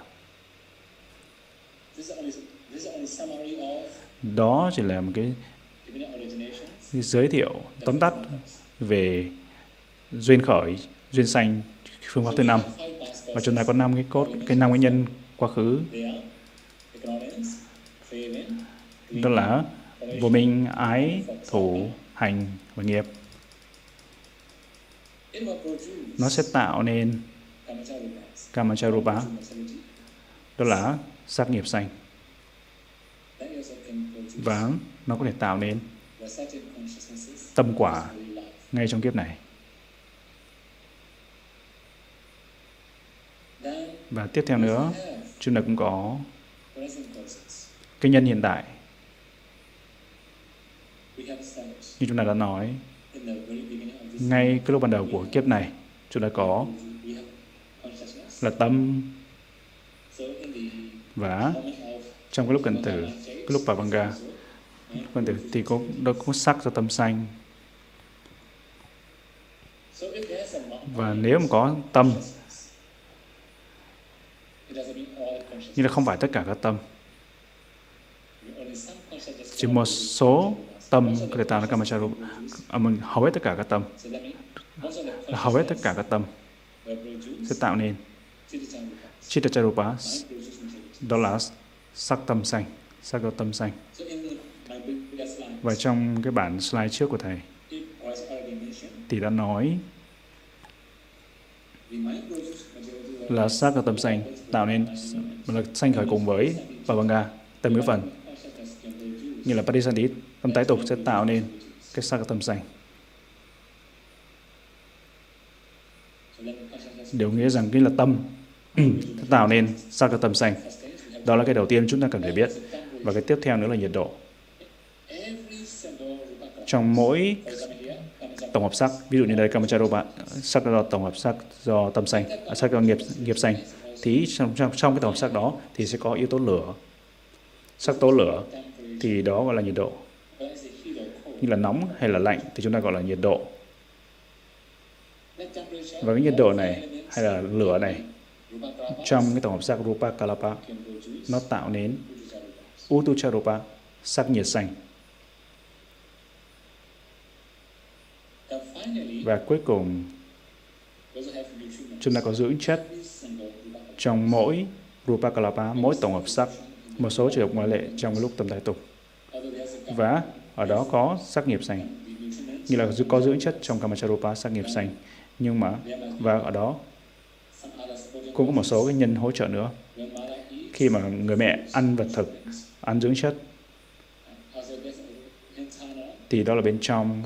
Đó chỉ là một cái, cái giới thiệu tóm tắt về duyên khởi duyên sanh phương pháp thứ năm. Và chúng ta có năm cái cốt cái năm nguyên nhân quá khứ. Đó là vô minh ái thủ hành và nghiệp nó sẽ tạo nên kamacharupa. Đó là sắc nghiệp sanh và nó có thể tạo nên tâm quả ngay trong kiếp này. Và tiếp theo nữa, chúng ta cũng có cái nhân hiện tại. Như chúng ta đã nói ngay cái lúc ban đầu của kiếp này chúng ta có là tâm. Và trong cái lúc cận tử, cái lúc Pavanga cận tử thì có đó có sắc cho tâm xanh và nếu mà có tâm, nhưng là không phải tất cả các tâm, chỉ một số tâm có thể tạo ra kamacharu à, mình hầu hết tất cả các tâm. Hầu hết tất cả các tâm sẽ tạo nên. Chittacharupa đó là sắc tâm xanh sắc do tâm xanh và trong cái bản slide trước của thầy thì đã nói là sắc do tâm xanh tạo nên là xanh khởi cùng với Pavanga tâm ngữ phần như là Padisandit tâm tái tục sẽ tạo nên cái sắc tâm sanh. Điều nghĩa rằng cái là tâm tạo nên sắc tâm sanh. Đó là cái đầu tiên chúng ta cần phải biết. Và cái tiếp theo nữa là nhiệt độ. Trong mỗi tổng hợp sắc ví dụ như đây kamacharopa sắc do tổng hợp sắc do tâm sanh à, sắc do nghiệp nghiệp sanh thì trong, trong trong cái tổng hợp sắc đó thì sẽ có yếu tố lửa. Sắc tố lửa thì đó gọi là nhiệt độ như là nóng hay là lạnh thì chúng ta gọi là nhiệt độ. Và cái nhiệt độ này hay là lửa này trong cái tổng hợp sắc Rupa Kalapa nó tạo nên Utucharupa sắc nhiệt xanh. Và cuối cùng chúng ta có dưỡng chất trong mỗi Rupa Kalapa, mỗi tổng hợp sắc, một số trường hợp ngoại lệ trong lúc tâm thái tục. Và ở đó có sắc nghiệp xanh, như là có dưỡng chất trong Kamacharupa sắc nghiệp xanh. Nhưng mà, và ở đó cũng có một số cái nhân hỗ trợ nữa. Khi mà người mẹ ăn vật thực, ăn dưỡng chất, thì đó là bên trong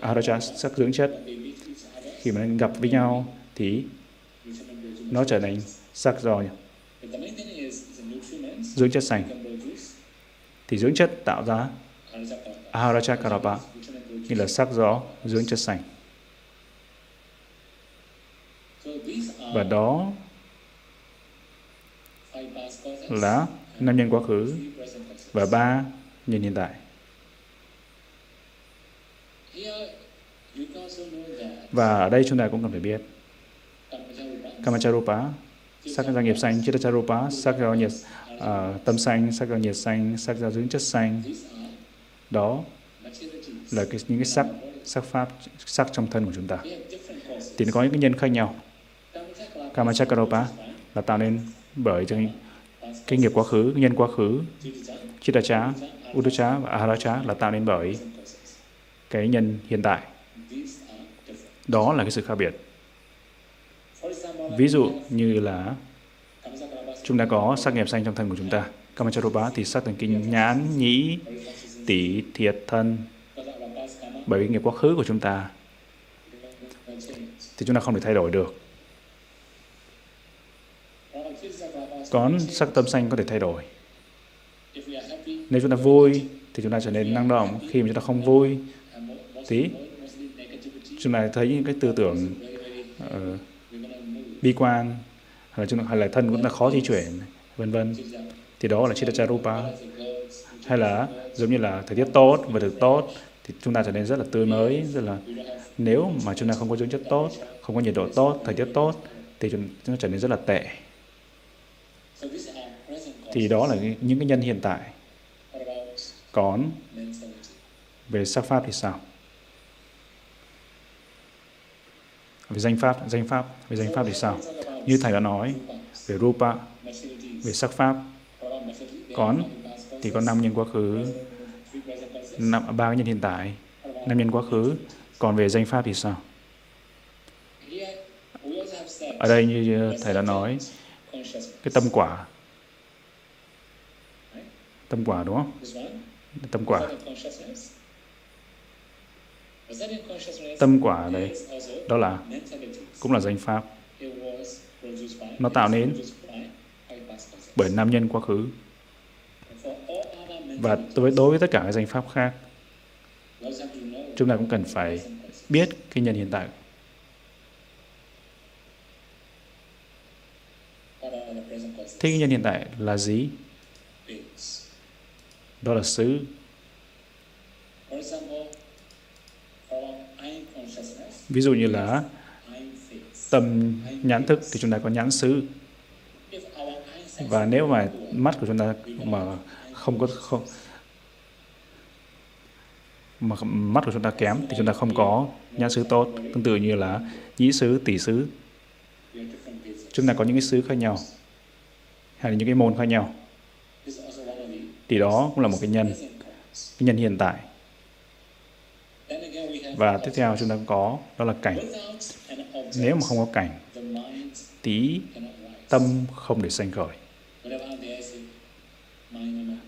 Aharaja sắc dưỡng chất. Khi mà gặp với nhau thì nó trở thành sắc do dưỡng chất sành. Thì dưỡng chất tạo ra Aharachakarapa như là sắc gió dưỡng chất sành. Và đó là năm nhân quá khứ và ba nhân hiện tại. Và ở đây chúng ta cũng cần phải biết. Kamacharupa, sắc do nghiệp xanh Chittacharupa sắc do nhiệt uh, tâm xanh sắc do nhiệt xanh sắc do dưỡng chất xanh đó là cái, những cái sắc sắc pháp sắc trong thân của chúng ta. Thì nó có những cái nhân khác nhau. Kamachakrapa là tạo nên bởi cái, cái nghiệp quá khứ nhân quá khứ. Chittacha, Uddhacha và Aharacha là tạo nên bởi cái nhân hiện tại. Đó là cái sự khác biệt. Ví dụ như là chúng ta có sắc nghiệp xanh trong thân của chúng ta. Kamacharupa thì sắc thần kinh nhãn nhĩ tỷ thiệt thân. Bởi vì nghiệp quá khứ của chúng ta thì chúng ta không thể thay đổi được. Còn sắc tâm xanh có thể thay đổi. Nếu chúng ta vui thì chúng ta trở nên năng động. Khi mà chúng ta không vui tí chúng ta thấy những cái tư tưởng uh, bi quan hay là chúng hay là thân chúng ta khó di chuyển vân vân. Thì đó là chittacharupa hay là giống như là thời tiết tốt và được tốt, thì chúng ta trở nên rất là tươi mới, rất là, nếu mà chúng ta không có dưỡng chất tốt, không có nhiệt độ tốt, thời tiết tốt, thì chúng ta trở nên rất là tệ. Thì đó là những cái nhân hiện tại. Còn về sắc pháp thì sao? Về danh pháp danh pháp, về danh pháp thì sao? Như thầy đã nói về rupa, về sắc pháp. Còn thì có năm nhân quá khứ năm ba nhân hiện tại năm nhân quá khứ. Còn về danh pháp thì sao? Ở đây như thầy đã nói cái tâm quả. Tâm quả đúng không? Tâm quả. Tâm quả đấy, đó là cũng là danh pháp. Nó tạo nên bởi nam nhân quá khứ và đối đối với tất cả các danh pháp khác, chúng ta cũng cần phải biết cái nhân hiện tại. Thế cái nhân hiện tại là gì? Đó là xứ. Ví dụ như là tâm nhãn thức thì chúng ta có nhãn xứ và nếu mà mắt của chúng ta mà không có, không, mà mắt của chúng ta kém thì chúng ta không có nhãn xứ tốt. Tương tự như là nhĩ xứ tỷ xứ. Chúng ta có những cái xứ khác nhau, hay là những cái môn khác nhau. Thì đó cũng là một cái nhân cái nhân hiện tại. Và tiếp theo chúng ta có, đó là cảnh. Nếu mà không có cảnh, tí tâm không để sanh khởi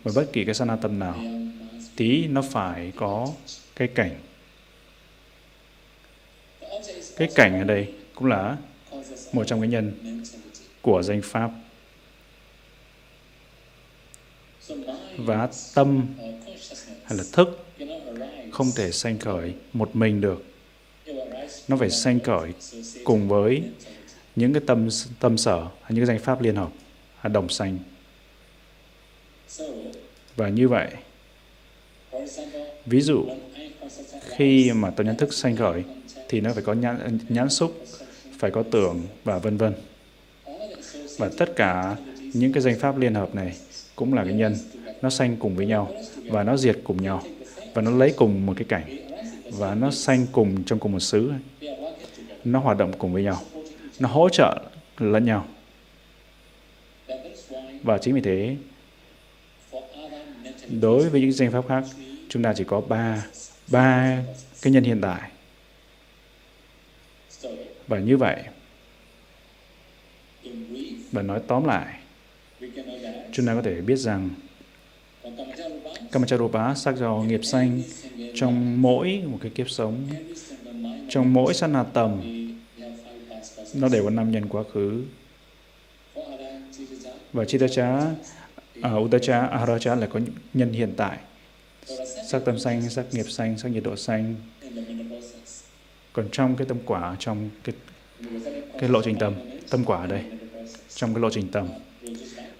và bất kỳ cái sanh tâm nào, tí nó phải có cái cảnh. Cái cảnh ở đây cũng là một trong cái nhân của danh pháp. Và tâm hay là thức không thể sanh khởi một mình được. Nó phải sanh khởi cùng với những cái tâm tâm sở hay những cái danh pháp liên hợp à, đồng sanh và như vậy ví dụ khi mà tâm nhãn thức sanh khởi thì nó phải có nhãn, nhãn xúc phải có tưởng và vân vân. Và tất cả những cái danh pháp liên hợp này cũng là cái nhân. Nó sanh cùng với nhau và nó diệt cùng nhau và nó lấy cùng một cái cảnh và nó sanh cùng trong cùng một xứ. Nó hoạt động cùng với nhau. Nó hỗ trợ lẫn nhau. Và chính vì thế đối với những danh pháp khác chúng ta chỉ có ba ba cái nhân hiện tại. Và như vậy và nói tóm lại chúng ta có thể biết rằng Kamacharupa sắc dò nghiệp xanh trong mỗi một cái kiếp sống trong mỗi sát na tầm nó đều có năm nhân quá khứ. Và Chittacha, uh, Uttacha, Aharacha là có nhân hiện tại sắc tâm xanh, sắc nghiệp xanh, sắc nhiệt độ xanh còn trong cái tâm quả trong cái cái lộ trình tâm tâm quả ở đây trong cái lộ trình tâm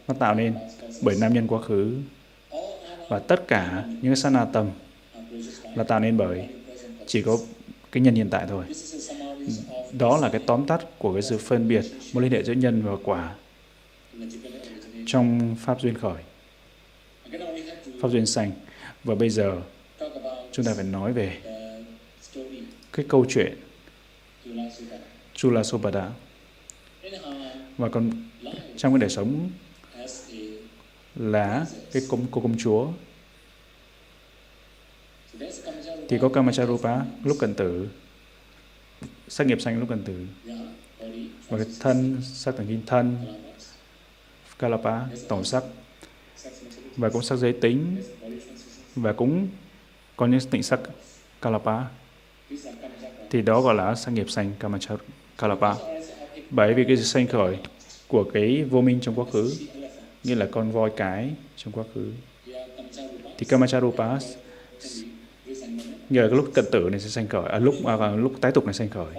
nó tạo nên bởi nam nhân quá khứ và tất cả những cái sanatam tâm là tạo nên bởi chỉ có cái nhân hiện tại thôi. Đó là cái tóm tắt của cái sự phân biệt mối liên hệ giữa nhân và quả trong pháp duyên khởi, pháp duyên sanh. Và bây giờ chúng ta phải nói về cái câu chuyện. Chula Sopada và còn trong cái đời sống là cái công cô công chúa thì có Kamacharupa lúc cần tử sắc nghiệp sanh lúc cần tử và cái thân sắc tầng kinh thân Kalapa tổng sắc. Và cũng sắc giới tính. Và cũng có những tịnh sắc Kalapa. Thì đó gọi là sắc nghiệp sanh Kalapa. Bởi vì cái sự sanh khởi của cái vô minh trong quá khứ như là con voi cái trong quá khứ thì Kamacharupa nhờ cái lúc cận tử này sẽ sanh khởi à, lúc à, lúc tái tục này sanh khởi.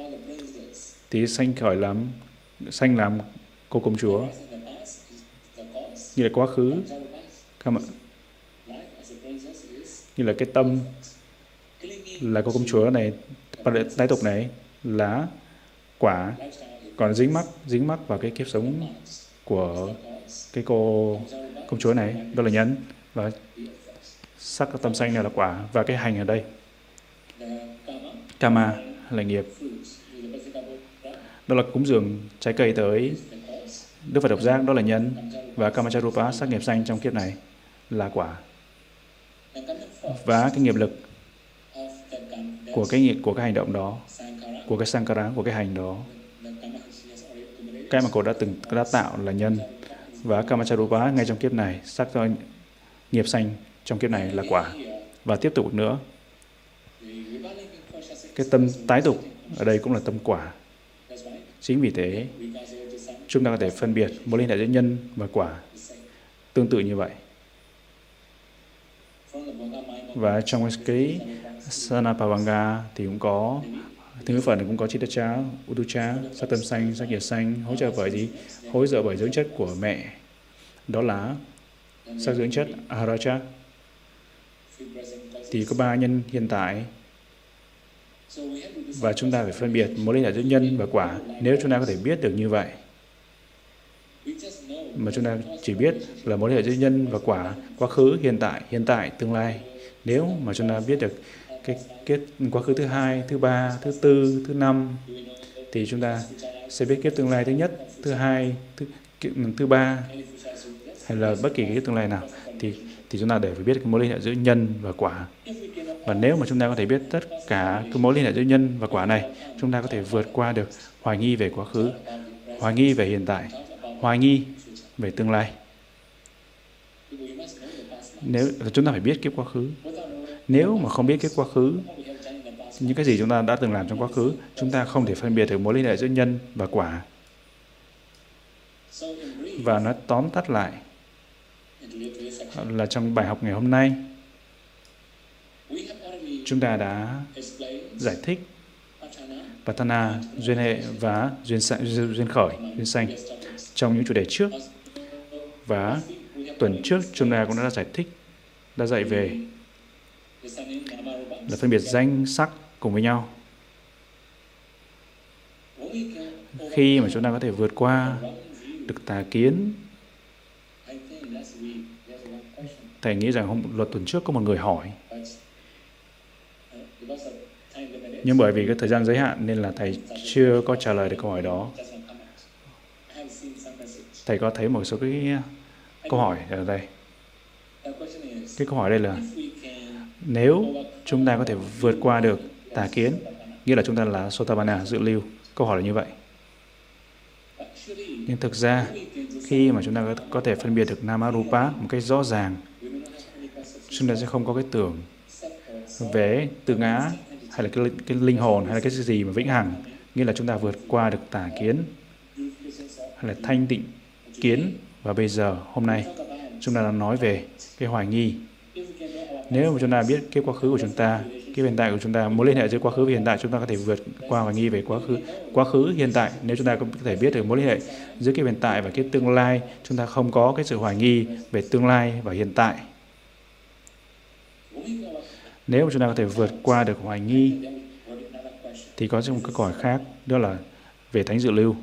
Thì sanh khởi làm sanh làm cô công chúa như là quá khứ. Không ạ như là cái tâm là cô công chúa này và tái tục này là quả. Còn dính mắc dính mắc vào cái kiếp sống của cái cô công chúa này. Đó là nhân và sắc tâm xanh này là quả. Và cái hành ở đây. Karma kama là nghiệp. Đó là cúng dường trái cây tới đức phật độc giác đó là nhân và kamacharupa sắc nghiệp sanh trong kiếp này là quả. Và cái nghiệp lực của cái nghiệp, của cái hành động đó, của cái sankara, của cái hành đó, cái mà cô đã từng, đã tạo là nhân và kamacharupa ngay trong kiếp này sắc cho nghiệp sanh trong kiếp này là quả. Và tiếp tục nữa, cái tâm tái tục ở đây cũng là tâm quả. Chính vì thế chúng ta có thể phân biệt mối liên hệ giữa nhân và quả tương tự như vậy và trong cái Sanapavanga thì cũng có thứ phần cũng có Chittacha, Uducha, sắc tâm xanh, sắc nhiệt xanh, hỗ trợ bởi gì? Hỗ trợ bởi dưỡng chất của mẹ. Đó là sắc dưỡng chất Aharacha. Thì có ba nhân hiện tại và chúng ta phải phân biệt mối liên hệ giữa nhân và quả. Nếu chúng ta có thể biết được như vậy, mà chúng ta chỉ biết là mối liên hệ giữa nhân và quả, quá khứ, hiện tại, hiện tại, tương lai. Nếu mà chúng ta biết được cái kết quá khứ thứ hai, thứ ba, thứ tư, thứ năm, thì chúng ta sẽ biết kiếp tương lai thứ nhất, thứ hai, thứ, thứ ba, hay là bất kỳ cái tương lai nào, thì thì chúng ta đều phải biết cái mối liên hệ giữa nhân và quả. Và nếu mà chúng ta có thể biết tất cả cái mối liên hệ giữa nhân và quả này, chúng ta có thể vượt qua được hoài nghi về quá khứ, hoài nghi về hiện tại, hoài nghi về tương lai. Nếu chúng ta phải biết kiếp quá khứ. Nếu mà không biết kiếp quá khứ, những cái gì chúng ta đã từng làm trong quá khứ, chúng ta không thể phân biệt được mối liên hệ giữa nhân và quả. Và nó tóm tắt lại là trong bài học ngày hôm nay, chúng ta đã giải thích Patana, duyên hệ và duyên, duyên, duyên khởi, duyên sanh trong những chủ đề trước. Và tuần trước chúng ta cũng đã giải thích, đã dạy về là phân biệt danh sắc cùng với nhau. Khi mà chúng ta có thể vượt qua được tà kiến, Thầy nghĩ rằng hôm luật tuần trước có một người hỏi. Nhưng bởi vì cái thời gian giới hạn nên là thầy chưa có trả lời được câu hỏi đó. Thầy có thấy một số cái ờ, câu hỏi ở đây. Cái câu hỏi đây là nếu chúng ta có thể vượt qua được tà kiến, nghĩa là chúng ta là Sotabana, dự lưu. Câu hỏi là như vậy. Nhưng thực ra, khi mà chúng ta có thể phân biệt được Namarupa một cách rõ ràng, chúng ta sẽ không có cái tưởng về từ ngã hay là cái, cái linh hồn hay là cái gì mà vĩnh hằng nghĩa là chúng ta vượt qua được tà kiến hay là thanh tịnh kiến. Và bây giờ, hôm nay, chúng ta đang nói về cái hoài nghi. Nếu mà chúng ta biết cái quá khứ của chúng ta, cái hiện tại của chúng ta, mối liên hệ giữa quá khứ và hiện tại, chúng ta có thể vượt qua hoài nghi về quá khứ quá khứ, hiện tại. Nếu chúng ta có thể biết được mối liên hệ giữa cái hiện tại và cái tương lai, chúng ta không có cái sự hoài nghi về tương lai và hiện tại. Nếu mà chúng ta có thể vượt qua được hoài nghi, thì có một câu hỏi khác, đó là về thánh dự lưu.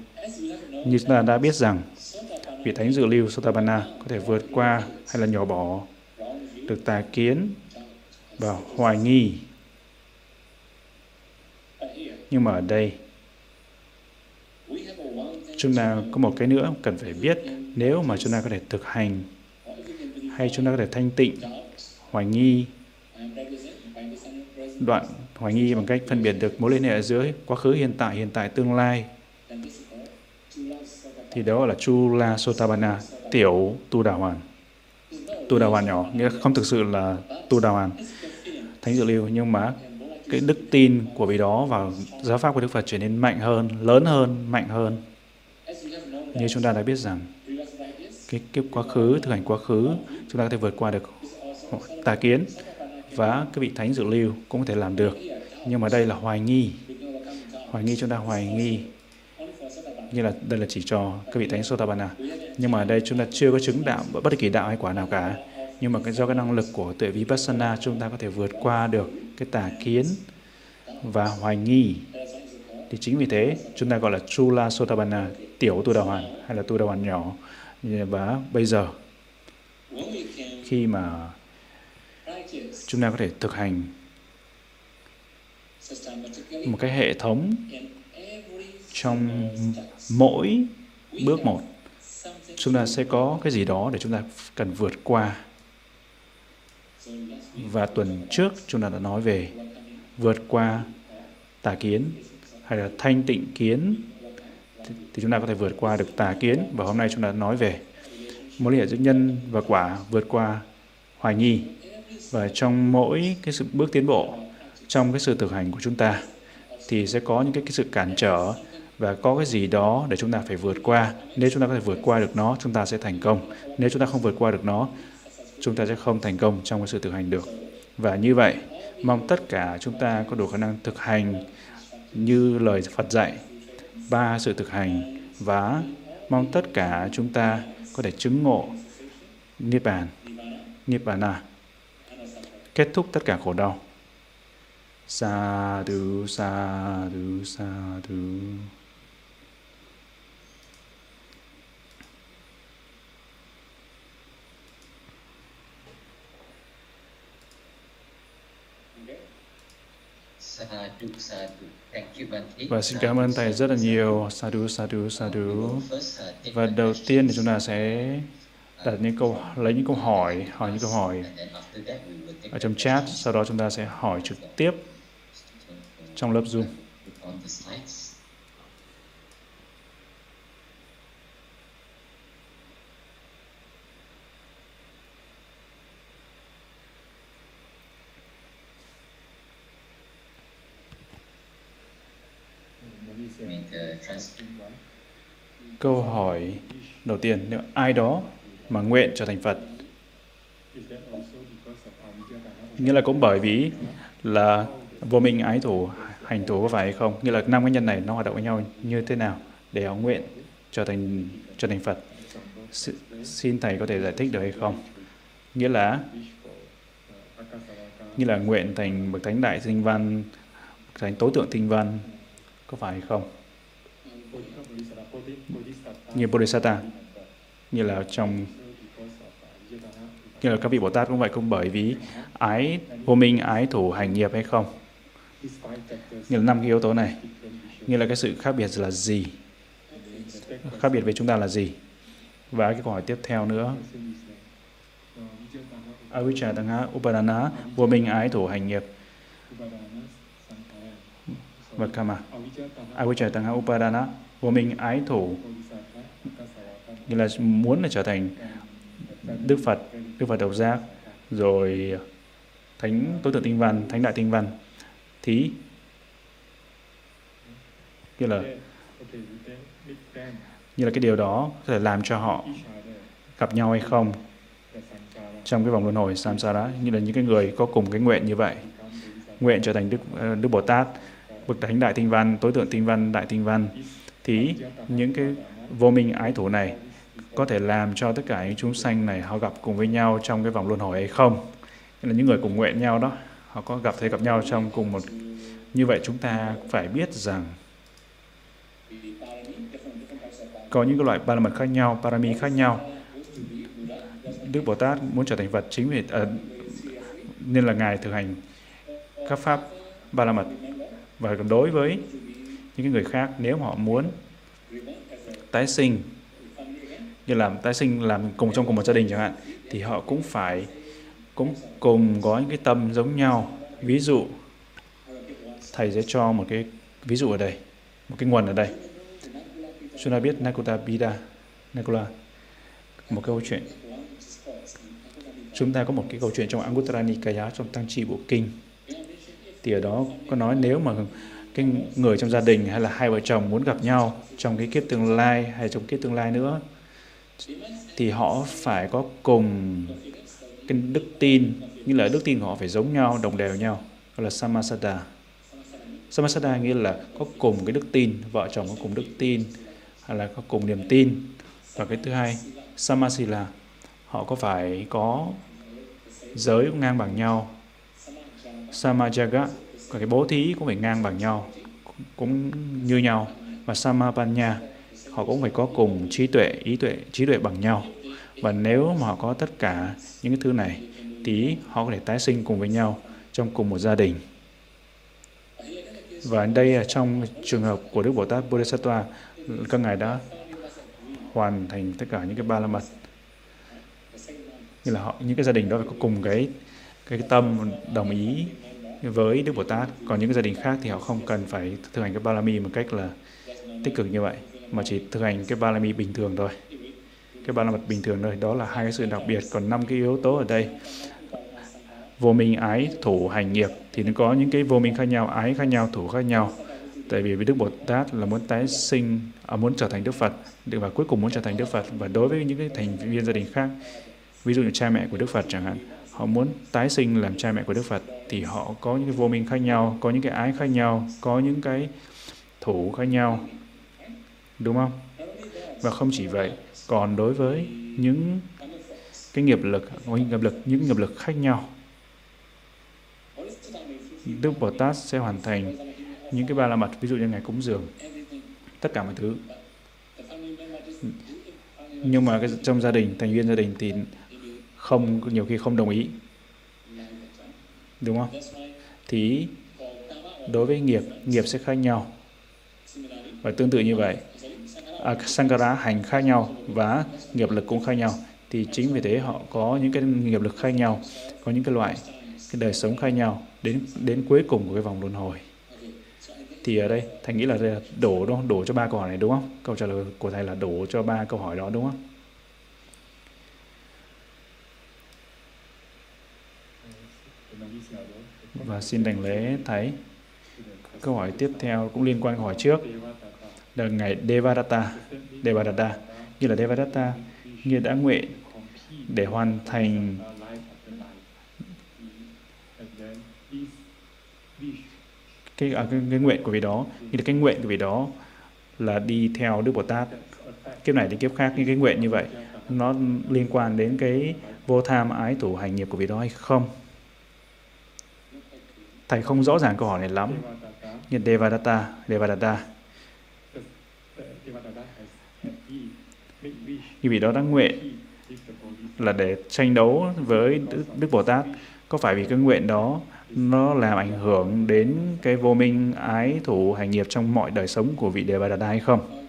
Như chúng ta đã biết rằng vị thánh dự lưu Sotabana có thể vượt qua hay là nhỏ bỏ được tà kiến và hoài nghi. Nhưng mà ở đây, chúng ta có một cái nữa cần phải biết. Nếu mà chúng ta có thể thực hành, hay chúng ta có thể thanh tịnh, hoài nghi, đoạn hoài nghi bằng cách phân biệt được mối liên hệ giữa quá khứ, hiện tại hiện tại, tương lai thì đó là Chula Sotabana, tiểu tu đà hoàn. Tu đà hoàn nhỏ, nghĩa không thực sự là tu đà hoàn, thánh dự lưu, nhưng mà cái đức tin của vị đó vào giáo pháp của Đức Phật trở nên mạnh hơn, lớn hơn, mạnh hơn. Như chúng ta đã biết rằng, cái kiếp quá khứ, thực hành quá khứ, chúng ta có thể vượt qua được tà kiến và cái vị thánh dự lưu cũng có thể làm được. Nhưng mà đây là hoài nghi hoài nghi chúng ta hoài nghi như là đây là chỉ cho các vị thánh Sotapanna. Nhưng mà ở đây chúng ta chưa có chứng đạo bất kỳ đạo hay quả nào cả. Nhưng mà cái- do cái năng lực của tuệ vipassana chúng ta có thể vượt qua được cái tà kiến và hoài nghi. Thì chính vì thế chúng ta gọi là chula Sotapanna, tiểu tu đà hoàn hay là tu đà hoàn nhỏ. Và bây giờ khi mà chúng ta có thể thực hành một cái hệ thống trong mỗi bước một chúng ta sẽ có cái gì đó để chúng ta cần vượt qua. Và tuần trước chúng ta đã nói về vượt qua tà kiến hay là thanh tịnh kiến. Thì, thì chúng ta có thể vượt qua được tà kiến. Và hôm nay chúng ta nói về mối liên hệ giữa nhân và quả vượt qua hoài nghi. Và trong mỗi cái sự bước tiến bộ trong cái sự thực hành của chúng ta thì sẽ có những cái, cái sự cản trở và có cái gì đó để chúng ta phải vượt qua. Nếu chúng ta có thể vượt qua được nó, chúng ta sẽ thành công. Nếu chúng ta không vượt qua được nó, chúng ta sẽ không thành công trong cái sự thực hành được. Và như vậy, mong tất cả chúng ta có đủ khả năng thực hành như lời Phật dạy, ba sự thực hành. Và mong tất cả chúng ta có thể chứng ngộ niết bàn niết bàn kết thúc tất cả khổ đau. Sa du sa du sa du okay Sadhu, sadhu. Thank you, Bante và xin cảm ơn thầy rất là nhiều. Sa du sa du sa du và đầu tiên thì chúng ta sẽ đặt những câu lấy những câu hỏi hỏi những câu hỏi ở trong chat. sau đó chúng ta sẽ hỏi trực tiếp trong lớp zoom câu hỏi đầu tiên, nếu ai đó mà nguyện trở thành Phật, nghĩa là cũng bởi vì là vô minh ái thủ, hành thủ có phải hay không? Nghĩa là năm cái nhân này nó hoạt động với nhau như thế nào để họ nguyện trở thành trở thành Phật? S- xin thầy có thể giải thích được hay không? Nghĩa là như là nguyện thành bậc thánh đại sinh văn, bậc thánh tối tượng tinh văn có phải hay không? Như Bodhisatta như là trong như là các vị Bồ Tát cũng vậy cũng bởi vì ái vô minh, ái thủ hành nghiệp hay không? Như là năm cái yếu tố này. Như là cái sự khác biệt là gì? Khác biệt với chúng ta là gì? Và cái câu hỏi tiếp theo nữa. Avijja tanga upadana, vô minh, ái thủ hành nghiệp và kama avijja upadana vô minh ái thủ. Như là muốn là trở thành Đức Phật, Đức Phật độc giác, rồi Thánh Tối Thượng Tinh Văn, Thánh Đại Tinh Văn, thí như là như là cái điều đó có thể làm cho họ gặp nhau hay không trong cái vòng luân hồi samsara. Như là những cái người có cùng cái nguyện như vậy nguyện trở thành đức ờ, đức bồ tát bậc thánh đại tinh văn tối thượng tinh văn đại tinh văn thì những cái vô minh ái thủ này có thể làm cho tất cả những chúng sanh này họ gặp cùng với nhau trong cái vòng luân hồi hay không? Là những người cùng nguyện nhau đó họ có gặp thấy gặp nhau trong cùng một như vậy chúng ta phải biết rằng có những cái loại ba la mật khác nhau parami khác nhau. Đức bồ tát muốn trở thành phật chính vì à, nên là ngài thực hành các pháp ba la mật và đối với những cái người khác, nếu họ muốn tái sinh, như làm tái sinh làm cùng trong cùng một gia đình chẳng hạn, thì họ cũng phải, cũng cùng có những cái tâm giống nhau. Ví dụ, thầy sẽ cho một cái ví dụ ở đây, một cái nguồn ở đây. Chúng ta biết Nakuta Bida, Nakula, một câu chuyện. Chúng ta có một cái câu chuyện trong Anguttara Nikaya trong Tăng trì Bộ Kinh thì ở đó có nói nếu mà cái người trong gia đình hay là hai vợ chồng muốn gặp nhau trong cái kiếp tương lai hay trong kiếp tương lai nữa, thì họ phải có cùng cái đức tin như là đức tin của họ phải giống nhau, đồng đều nhau. Gọi là samasada. Samasada nghĩa là có cùng cái đức tin, vợ chồng có cùng đức tin, hay là có cùng niềm tin. Và cái thứ hai, samasila, họ có phải có giới ngang bằng nhau samajaga và cái bố thí cũng phải ngang bằng nhau, cũng như nhau. Và samapanya, họ cũng phải có cùng trí tuệ, ý tuệ, trí tuệ bằng nhau. Và nếu mà họ có tất cả những cái thứ này, thì họ có thể tái sinh cùng với nhau trong cùng một gia đình. Và đây là trong trường hợp của Đức Bồ Tát Bodhisattva, các ngài đã hoàn thành tất cả những cái ba la mật. Như là họ, những cái gia đình đó phải có cùng cái cái tâm đồng ý với Đức Bồ Tát. Còn những gia đình khác thì họ không cần phải thực hành cái ba la mi một cách là tích cực như vậy mà chỉ thực hành cái ba la mi bình thường thôi. Cái ba la mật bình thường thôi đó là hai cái sự đặc biệt. Còn năm cái yếu tố ở đây vô minh ái thủ hành nghiệp thì nó có những cái vô minh khác nhau ái khác nhau thủ khác nhau. Tại vì với đức bồ tát là muốn tái sinh à, muốn trở thành đức phật và cuối cùng muốn trở thành đức phật. Và đối với những cái thành viên gia đình khác ví dụ như cha mẹ của đức phật chẳng hạn họ muốn tái sinh làm cha mẹ của đức phật thì họ có những cái vô minh khác nhau có những cái ái khác nhau có những cái thủ khác nhau. Đúng không? Và không chỉ vậy còn đối với những cái nghiệp lực nghiệp lực những nghiệp lực khác nhau. Đức Bồ Tát sẽ hoàn thành những cái ba la mật, ví dụ như ngày cúng dường, tất cả mọi thứ. Nhưng mà cái, trong gia đình, thành viên gia đình thì không nhiều khi không đồng ý, đúng không? Thì đối với nghiệp, nghiệp sẽ khác nhau. Và tương tự như vậy, à, Sankara hành khác nhau và nghiệp lực cũng khác nhau. Thì chính vì thế họ có những cái nghiệp lực khác nhau, có những cái loại cái đời sống khác nhau đến đến cuối cùng của cái vòng luân hồi thì ở đây thầy nghĩ là là đổ đúng không? đổ cho ba câu hỏi này đúng không câu trả lời của thầy là đổ cho ba câu hỏi đó đúng không và xin đảnh lễ thầy. Câu hỏi tiếp theo cũng liên quan câu hỏi trước. Là ngày Devadatta. Devadatta. Như là Devadatta. Như đã nguyện để hoàn thành cái, à, cái, cái nguyện của vị đó. Như là cái nguyện của vị đó là đi theo Đức Bồ Tát. Kiếp này đến kiếp khác những cái nguyện như vậy nó liên quan đến cái vô tham ái thủ hành nghiệp của vị đó hay không? Thầy không rõ ràng câu hỏi này lắm. Nhưng Devadatta Devadatta. Như vị đó đã nguyện là để tranh đấu với Đức, Đức Bồ Tát có phải vì cái nguyện đó nó làm ảnh hưởng đến cái vô minh ái thủ hành nghiệp trong mọi đời sống của vị Devadatta hay không?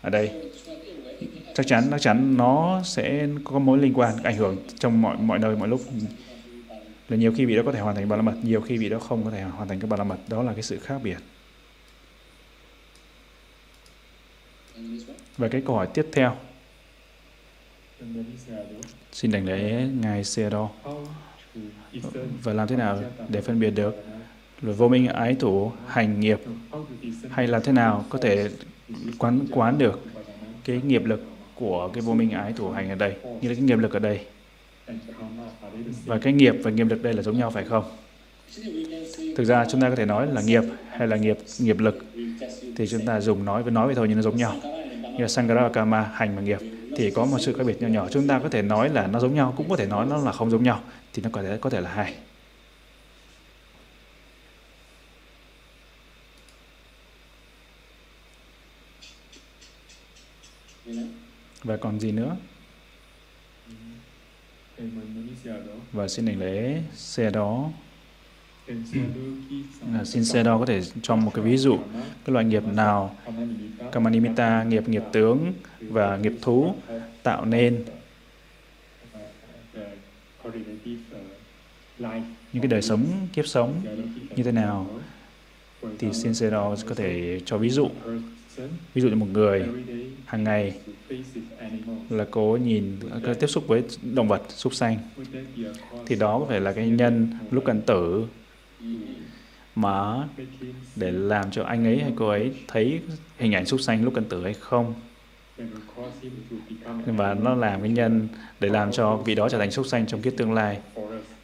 Ở đây chắc chắn chắc chắn nó sẽ có mối liên quan ảnh hưởng trong mọi mọi nơi mọi lúc là nhiều khi vị đó có thể hoàn thành ba la mật, nhiều khi vị đó không có thể hoàn thành cái ba la mật. Đó là cái sự khác biệt. Và cái câu hỏi tiếp theo. Xin đảnh lễ ngài Seado. Và làm thế nào để phân biệt được rồi vô minh ái thủ hành nghiệp, hay làm thế nào có thể quán quán được cái nghiệp lực của cái vô minh ái thủ hành ở đây? Như là cái nghiệp lực ở đây. Và cái nghiệp và nghiệp lực đây là giống nhau phải không? Thực ra chúng ta có thể nói là nghiệp hay là nghiệp nghiệp lực thì chúng ta dùng nói với nói vậy thôi nhưng nó giống nhau. Như là Sangara Karma, hành và nghiệp thì có một sự khác biệt nhỏ nhỏ. Chúng ta có thể nói là nó giống nhau, cũng có thể nói nó là không giống nhau thì nó có thể có thể là hai. Và còn gì nữa? Và xin đảnh lễ xe đó. À, xin xe đó có thể cho một cái ví dụ cái loại nghiệp nào Kamanimita nghiệp nghiệp tướng và nghiệp thú tạo nên. Những cái đời sống kiếp sống như thế nào thì xin xe đó có thể cho ví dụ ví dụ như một người hàng ngày là cố nhìn có tiếp xúc với động vật súc sanh thì đó có phải là cái nhân lúc cần tử mà để làm cho anh ấy hay cô ấy thấy hình ảnh súc sanh lúc cần tử hay không. Và nó làm cái nhân để làm cho vị đó trở thành súc sanh trong kiếp tương lai.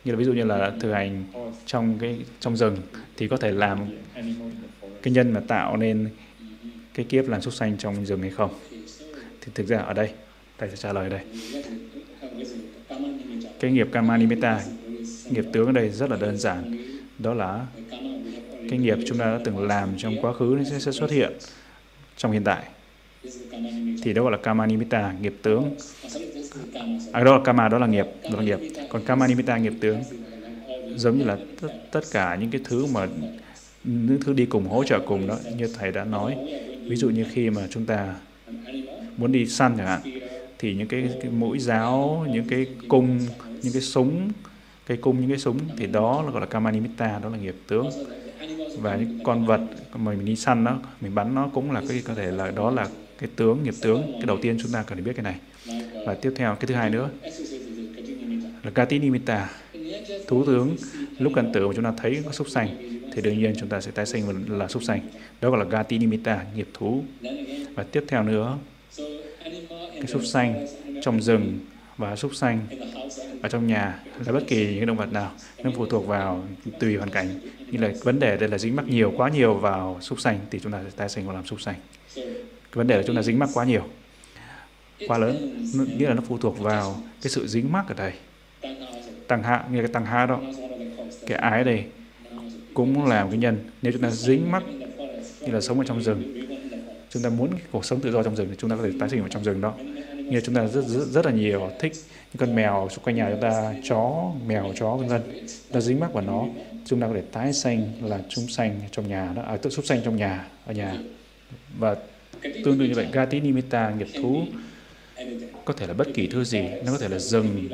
Như là ví dụ như là thực hành trong cái trong rừng thì có thể làm cái nhân mà tạo nên cái kiếp làm súc sanh trong rừng hay không? Thì thực ra ở đây thầy sẽ trả lời đây. Cái nghiệp karma nimitta nghiệp tướng ở đây rất là đơn giản. Đó là cái nghiệp chúng ta đã từng làm trong quá khứ nó sẽ, sẽ xuất hiện trong hiện tại. Thì đó gọi là karma nimitta nghiệp tướng. À, đó là karma đó là nghiệp đó là nghiệp. Còn karma nimitta nghiệp tướng giống như là tất, tất cả những cái thứ mà những thứ đi cùng hỗ trợ cùng đó như thầy đã nói ví dụ như khi mà chúng ta muốn đi săn chẳng hạn thì những cái, cái mũi giáo những cái cung những cái súng cây cung những cái súng thì đó là gọi là kamanimitta đó là nghiệp tướng và những con vật mà mình đi săn nó mình bắn nó cũng là cái có thể là đó là cái tướng nghiệp tướng cái đầu tiên chúng ta cần phải biết cái này và tiếp theo cái thứ hai nữa là katinimitta thú tướng lúc cần tử mà chúng ta thấy có súc xanh thì đương nhiên chúng ta sẽ tái sinh là súc sanh. Đó gọi là gati nimitta nghiệp thú. Và tiếp theo nữa, cái súc sanh trong rừng và súc sanh ở trong nhà là bất kỳ những động vật nào. Nó phụ thuộc vào, tùy hoàn cảnh. Như là vấn đề đây là dính mắc nhiều, quá nhiều vào súc sanh thì chúng ta sẽ tái sinh và làm súc sanh. Cái vấn đề là chúng ta dính mắc quá nhiều, quá lớn. Nghĩa là nó phụ thuộc vào cái sự dính mắc ở đây. Tăng hạ như cái tăng hạ đó. Cái ái đây cũng là một cái nhân. Nếu chúng ta dính mắc như là sống ở trong rừng chúng ta muốn cuộc sống tự do trong rừng thì chúng ta có thể tái sinh ở trong rừng đó. Như chúng ta rất, rất rất là nhiều thích những con mèo xung quanh nhà chúng ta chó mèo chó vân vân. Ta dính mắc vào nó chúng ta có thể tái sanh là chúng sanh trong nhà đó à, tự xúc sanh trong nhà ở nhà. Và tương tự như vậy gati nimitta nghiệp thú có thể là bất kỳ thứ gì. Nó có thể là rừng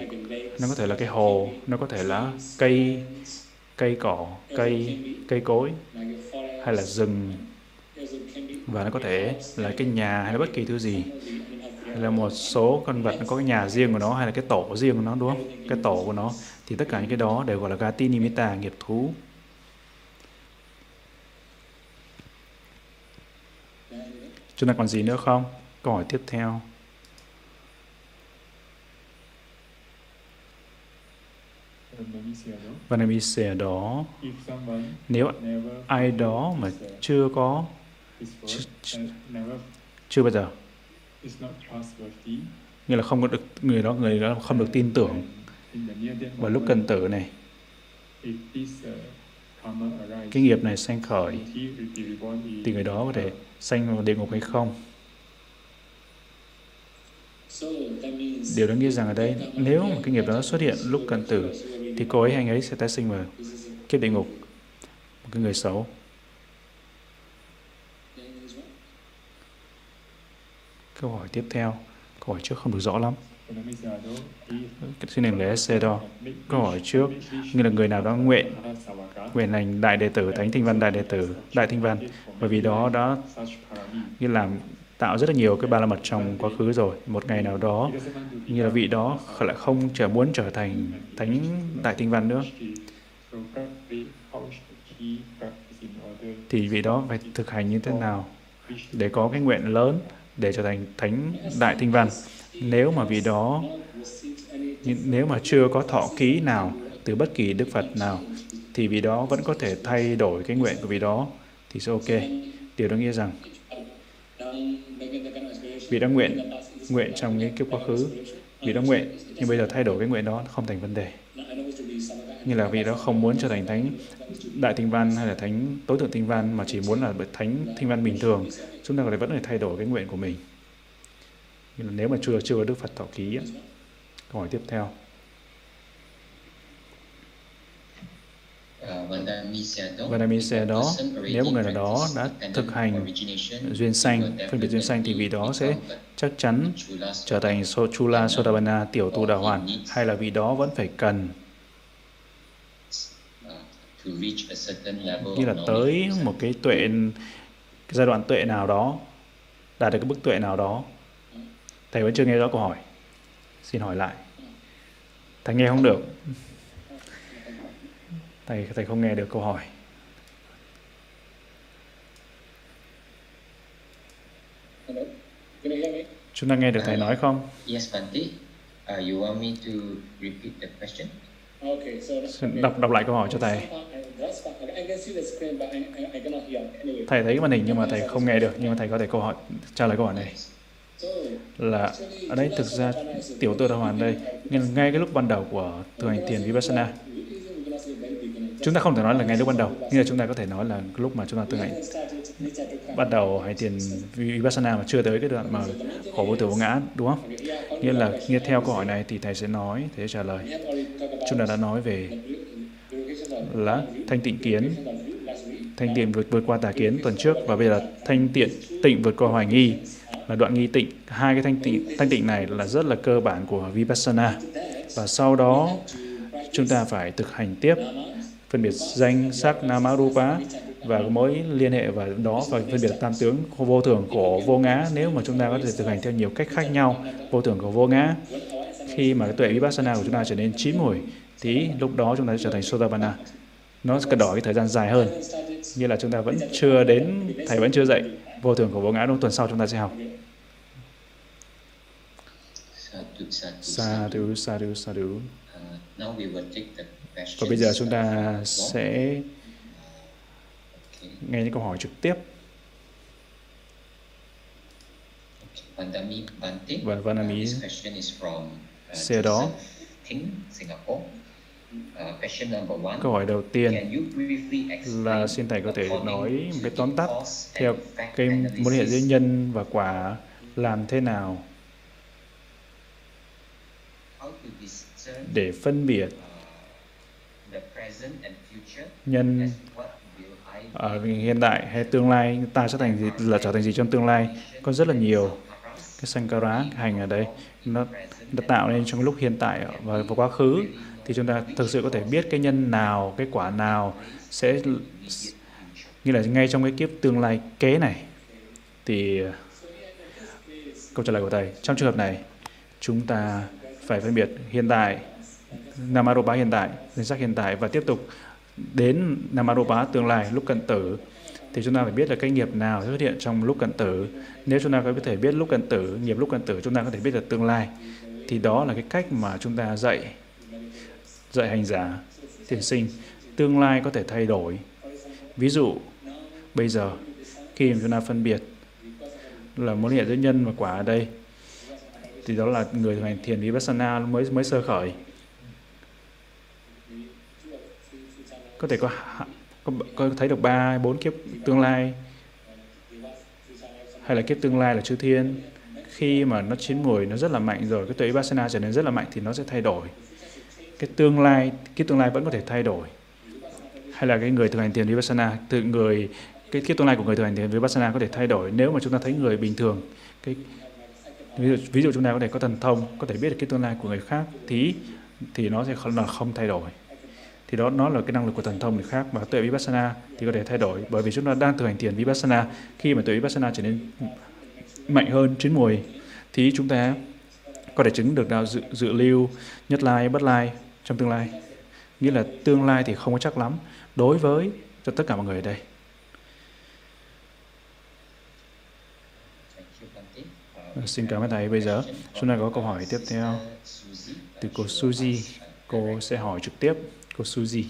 nó có thể là cái hồ nó có thể là cây cây cỏ, cây cây cối hay là rừng. Và nó có thể là cái nhà hay là bất kỳ thứ gì. Hay là một số con vật nó có cái nhà riêng của nó hay là cái tổ riêng của nó, đúng không? Cái tổ của nó. Thì tất cả những cái đó đều gọi là gati nimitta nghiệp thú. Chúng ta còn gì nữa không? Câu hỏi tiếp theo. Và Nabi sẽ đó. Nếu ai đó mà chưa có chưa, chưa bao giờ. nghĩa là không có được người đó người đó không được tin tưởng. và lúc cần tử này cái nghiệp này sanh khởi. Thì người đó có thể sanh vào địa ngục hay không điều đó nghĩa rằng ở đây, nếu mà cái nghiệp đó xuất hiện lúc cận tử, thì cô ấy, anh ấy sẽ tái sinh vào kiếp địa ngục, một cái người xấu. Câu hỏi tiếp theo, câu hỏi trước không được rõ lắm. Xin đừng lễ xe đo. câu hỏi trước như là người nào đó nguyện nguyện lành đại đệ tử, thánh thinh văn đại đệ tử, đại thinh văn, bởi vì đó đã như làm tạo rất là nhiều cái ba la mật trong quá khứ rồi. Một ngày nào đó, như là vị đó lại không trở muốn trở thành thánh, đại tinh văn nữa. Thì vị đó phải thực hành như thế nào để có cái nguyện lớn để trở thành thánh, đại tinh văn? Nếu mà vị đó nếu mà chưa có thọ ký nào từ bất kỳ đức phật nào, thì vị đó vẫn có thể thay đổi cái nguyện của vị đó, thì sẽ ok. Điều đó nghĩa rằng vị đã nguyện nguyện trong cái kiếp quá khứ. Vị đã nguyện, nhưng bây giờ thay đổi cái nguyện đó không thành vấn đề. Như là vị đó không muốn trở thành thánh đại tinh văn hay là thánh tối thượng tinh văn, mà chỉ muốn là thánh tinh văn bình thường, chúng ta có thể vẫn phải thay đổi cái nguyện của mình. Như là nếu mà chưa chưa có Đức Phật thọ ký câu hỏi tiếp theo. Vandami said đó, nếu một người nào đó đã thực hành duyên sanh, phân biệt duyên sanh thì vị đó sẽ chắc chắn trở thành so, Chula Sodavana tiểu tu đà hoàn hay là vị đó vẫn phải cần. Như là tới một cái tuệ cái giai đoạn tuệ nào đó đạt được cái bức tuệ nào đó. Thầy vẫn chưa nghe rõ câu hỏi. Xin hỏi lại. Thầy nghe không được thầy thầy không nghe được câu hỏi Hello? Can you hear me? chúng ta nghe được thầy nói không Yes, Bante. Uh, you want me to repeat the question? Okay, so okay. đọc đọc lại câu hỏi cho thầy Some part, I- that's part, I can see the screen, but I, I, I cannot hear. Anyway, thầy thấy màn hình nhưng mà thầy không nghe được nhưng mà thầy có thể câu hỏi trả lời câu hỏi này so là ở đây thực ra tiểu tư đà hoàn đây nhưng ngay cái lúc ban đầu của thực hành thiền vipassana chúng ta không thể nói là ngay lúc ban đầu, nhưng là chúng ta có thể nói là lúc mà chúng ta thực hành. Bắt đầu hành tiền vipassana mà chưa tới cái đoạn mà khổ vô tử vô ngã, đúng không? Nghĩa là nghe theo câu hỏi này thì thầy sẽ nói, thầy sẽ trả lời. Chúng ta đã nói về là thanh tịnh kiến, thanh tịnh vượt vượt qua tà kiến tuần trước, và bây giờ là thanh tiện, tịnh vượt qua hoài nghi. Là đoạn nghi tịnh, hai cái thanh tịnh thanh tịnh này là rất là cơ bản của vipassana. Và sau đó, chúng ta phải thực hành tiếp phân biệt danh sắc nama rupa và mối liên hệ và đó và phân biệt tam tướng vô thường của vô ngã. Nếu mà chúng ta có thể thực hành theo nhiều cách khác nhau vô thường của vô ngã khi mà cái tuệ vipassana của chúng ta trở nên chín mùi thì lúc đó chúng ta sẽ trở thành sotapanna nó cần đòi cái thời gian dài hơn như là chúng ta vẫn chưa đến thầy vẫn chưa dạy vô thường của vô ngã đúng tuần sau chúng ta sẽ học. Sadhu, sadhu, sa sa sa Uh, now we will take the. Và bây giờ chúng ta sẽ nghe những câu hỏi trực tiếp. Và Vanami xe đó. Câu hỏi đầu tiên là xin thầy có thể nói một cái tóm tắt theo cái mối hệ giữa nhân và quả làm thế nào để phân biệt uh, the present and future nhân ở hiện tại hay tương lai ta sẽ thành gì là trở thành gì trong tương lai? Có rất là nhiều. Cái sankara cái hành ở đây nó, nó tạo nên trong lúc hiện tại và vào quá khứ thì chúng ta thực sự có thể biết cái nhân nào cái quả nào sẽ như là ngay trong cái kiếp tương lai kế này. Thì câu trả lời của thầy trong trường hợp này chúng ta phải phân biệt hiện tại Namarupa hiện tại danh sắc hiện tại và tiếp tục đến Namarupa tương lai lúc cận tử. Thì chúng ta phải biết là cái nghiệp nào xuất hiện trong lúc cận tử. Nếu chúng ta có thể biết lúc cận tử, nghiệp lúc cận tử, chúng ta có thể biết được tương lai. Thì đó là cái cách mà chúng ta dạy dạy hành giả, thiền sinh. Tương lai có thể thay đổi. Ví dụ, bây giờ, khi mà chúng ta phân biệt là mối liên hệ giữa nhân và quả ở đây, thì đó là người thực hành thiền vipassana mới mới sơ khởi. Có thể có có, có thấy được ba bốn kiếp tương lai. Hay là kiếp tương lai là chư thiên. Khi mà nó chín mùi nó rất là mạnh rồi cái tuệ vipassana trở nên rất là mạnh thì nó sẽ thay đổi. Cái tương lai kiếp tương lai vẫn có thể thay đổi. Hay là cái người thực hành thiền vipassana từ người cái kiếp tương lai của người thực hành thiền vipassana có thể thay đổi nếu mà chúng ta thấy người bình thường. Cái ví dụ, ví dụ chúng ta có thể có thần thông có thể biết được cái tương lai của người khác thì thì nó sẽ không là không thay đổi thì đó nó là cái năng lực của thần thông thì khác. Và tuệ vipassana thì có thể thay đổi. Bởi vì chúng ta đang thực hành thiền vipassana. Khi mà tuệ vipassana trở nên mạnh hơn chín mùi thì chúng ta có thể chứng được đạo dự, dự lưu nhất lai bất lai trong tương lai. Nghĩa là tương lai thì không có chắc lắm. Đối với cho tất cả mọi người ở đây. Xin cảm ơn thầy. Bây giờ chúng ta có câu hỏi tiếp theo. Từ cô Suzy. Cô sẽ hỏi trực tiếp cô Suzy.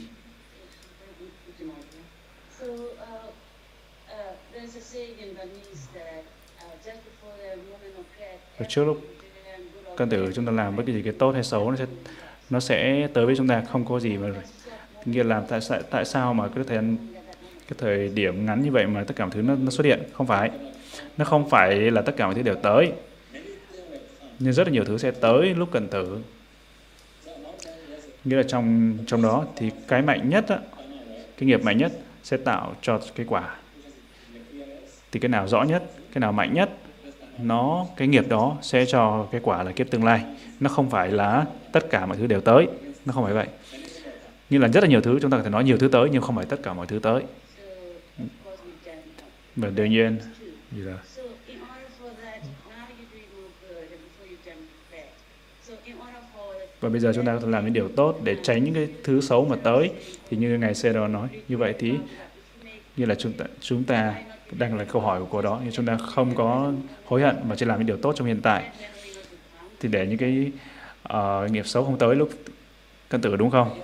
So uh, uh, there's a saying in Burmese that uh, Và trước lúc căn tử chúng ta làm bất kỳ gì cái tốt hay xấu nó sẽ nó sẽ tới với chúng ta không có gì mà nghĩa là tại sao tại sao mà cái thời cái thời điểm ngắn như vậy mà tất cả mọi thứ nó, nó xuất hiện? Không phải. Nó không phải là tất cả mọi thứ đều tới. Nhưng rất là nhiều thứ sẽ tới lúc cần tử So among them, yes, nghĩa là trong trong đó thì cái mạnh nhất á, cái nghiệp mạnh nhất sẽ tạo cho cái quả. Thì cái nào rõ nhất cái nào mạnh nhất nó cái nghiệp đó sẽ cho cái quả là kiếp tương lai. Nó không phải là tất cả mọi thứ đều tới. Nó không phải vậy. Như là rất là nhiều thứ chúng ta có thể nói nhiều thứ tới nhưng không phải tất cả mọi thứ tới. Và đương nhiên gì là So in order for that, now you doing more good and before you jump back. So in order for the và bây giờ chúng ta có thể làm những điều tốt để tránh những cái thứ xấu mà tới. Thì như ngài Sero nói như vậy thì như là chúng ta chúng ta đang là câu hỏi của cô đó nhưng chúng ta không có hối hận mà chỉ làm những điều tốt trong hiện tại. Thì để những cái uh, nghiệp xấu không tới lúc căn tử đúng không?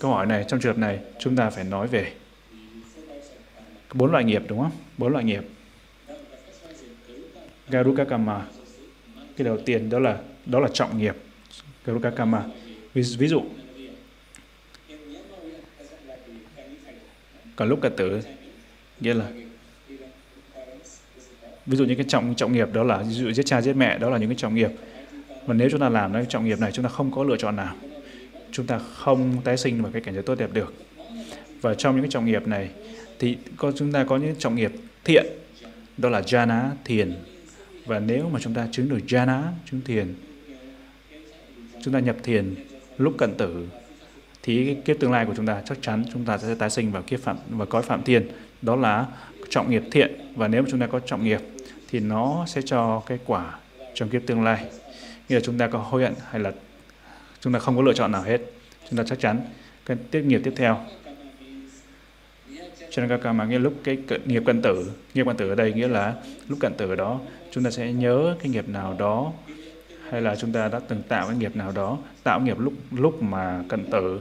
Câu hỏi này trong trường hợp này chúng ta phải nói về bốn loại nghiệp đúng không? Bốn loại nghiệp. Garuka Kama cái đầu tiên đó là đó là trọng nghiệp. Garuka Kama ví, ví dụ cả lúc cả tử nghĩa là ví dụ những cái trọng trọng nghiệp đó là ví dụ giết cha giết mẹ đó là những cái trọng nghiệp. Và nếu chúng ta làm cái trọng nghiệp này chúng ta không có lựa chọn nào. Chúng ta không tái sinh vào cái cảnh giới tốt đẹp được. Và trong những cái trọng nghiệp này thì có chúng ta có những trọng nghiệp thiện đó là jhana thiền. Và nếu mà chúng ta chứng được jhana chứng thiền chúng ta nhập thiền lúc cận tử, thì kiếp tương lai của chúng ta chắc chắn chúng ta sẽ tái sinh vào kiếp phạm và cõi phạm thiên. Đó là trọng nghiệp thiện, và nếu mà chúng ta có trọng nghiệp thì nó sẽ cho cái quả trong kiếp tương lai. Nghĩa là chúng ta có hối hận hay là chúng ta không có lựa chọn nào hết, chúng ta chắc chắn cái tiếp, nghiệp tiếp theo. Cho nên các mà nghĩa lúc cái nghiệp cận tử, nghiệp cận tử ở đây nghĩa là lúc cận tử đó, chúng ta sẽ nhớ cái nghiệp nào đó hay là chúng ta đã từng tạo cái nghiệp nào đó, tạo nghiệp lúc lúc mà cận tử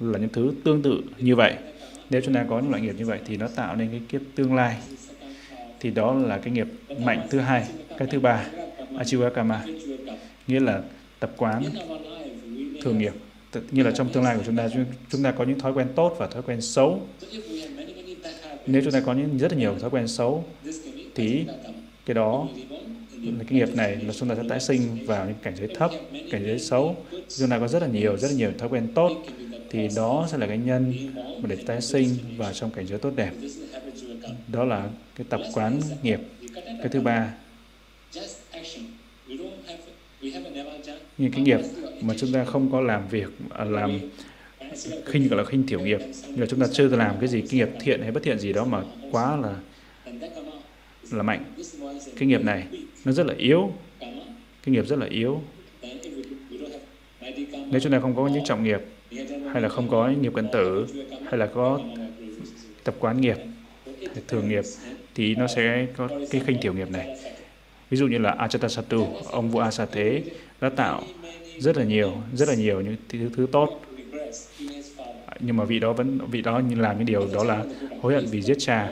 là những thứ tương tự như vậy. Nếu chúng ta có những loại nghiệp như vậy thì nó tạo nên cái kiếp tương lai. Thì đó là cái nghiệp mạnh thứ hai. Cái thứ ba achiva kama nghĩa là tập quán thường nghiệp. Như là trong tương lai của chúng ta chúng- ta có những thói quen tốt và thói quen xấu. Nếu chúng ta có những rất là nhiều thói quen xấu, thì cái đó cái nghiệp này là chúng ta sẽ tái sinh vào những cảnh giới thấp, cảnh giới xấu. Chúng ta có rất là nhiều, rất là nhiều thói quen tốt, thì đó sẽ là cái nhân mà để tái sinh vào trong cảnh giới tốt đẹp. Đó là cái tập quán nghiệp. Cái thứ ba những như cái nghiệp mà chúng ta không có làm việc à, làm khinh, gọi là khinh thiểu nghiệp. Như là chúng ta chưa làm cái gì, cái nghiệp thiện hay bất thiện gì đó mà quá là là mạnh. Cái nghiệp này nó rất là yếu. Cái nghiệp rất là yếu. Nếu chúng ta không có những trọng nghiệp hay là không có nghiệp cận tử hay là có tập quán nghiệp thường nghiệp thì nó sẽ có cái khinh thiểu nghiệp này. Ví dụ như là Ajatasattu ông vua Asa Thế đã tạo rất là nhiều rất là nhiều những thứ, thứ tốt. Nhưng mà vị đó vẫn vị đó như làm những điều đó là hối hận vì giết cha.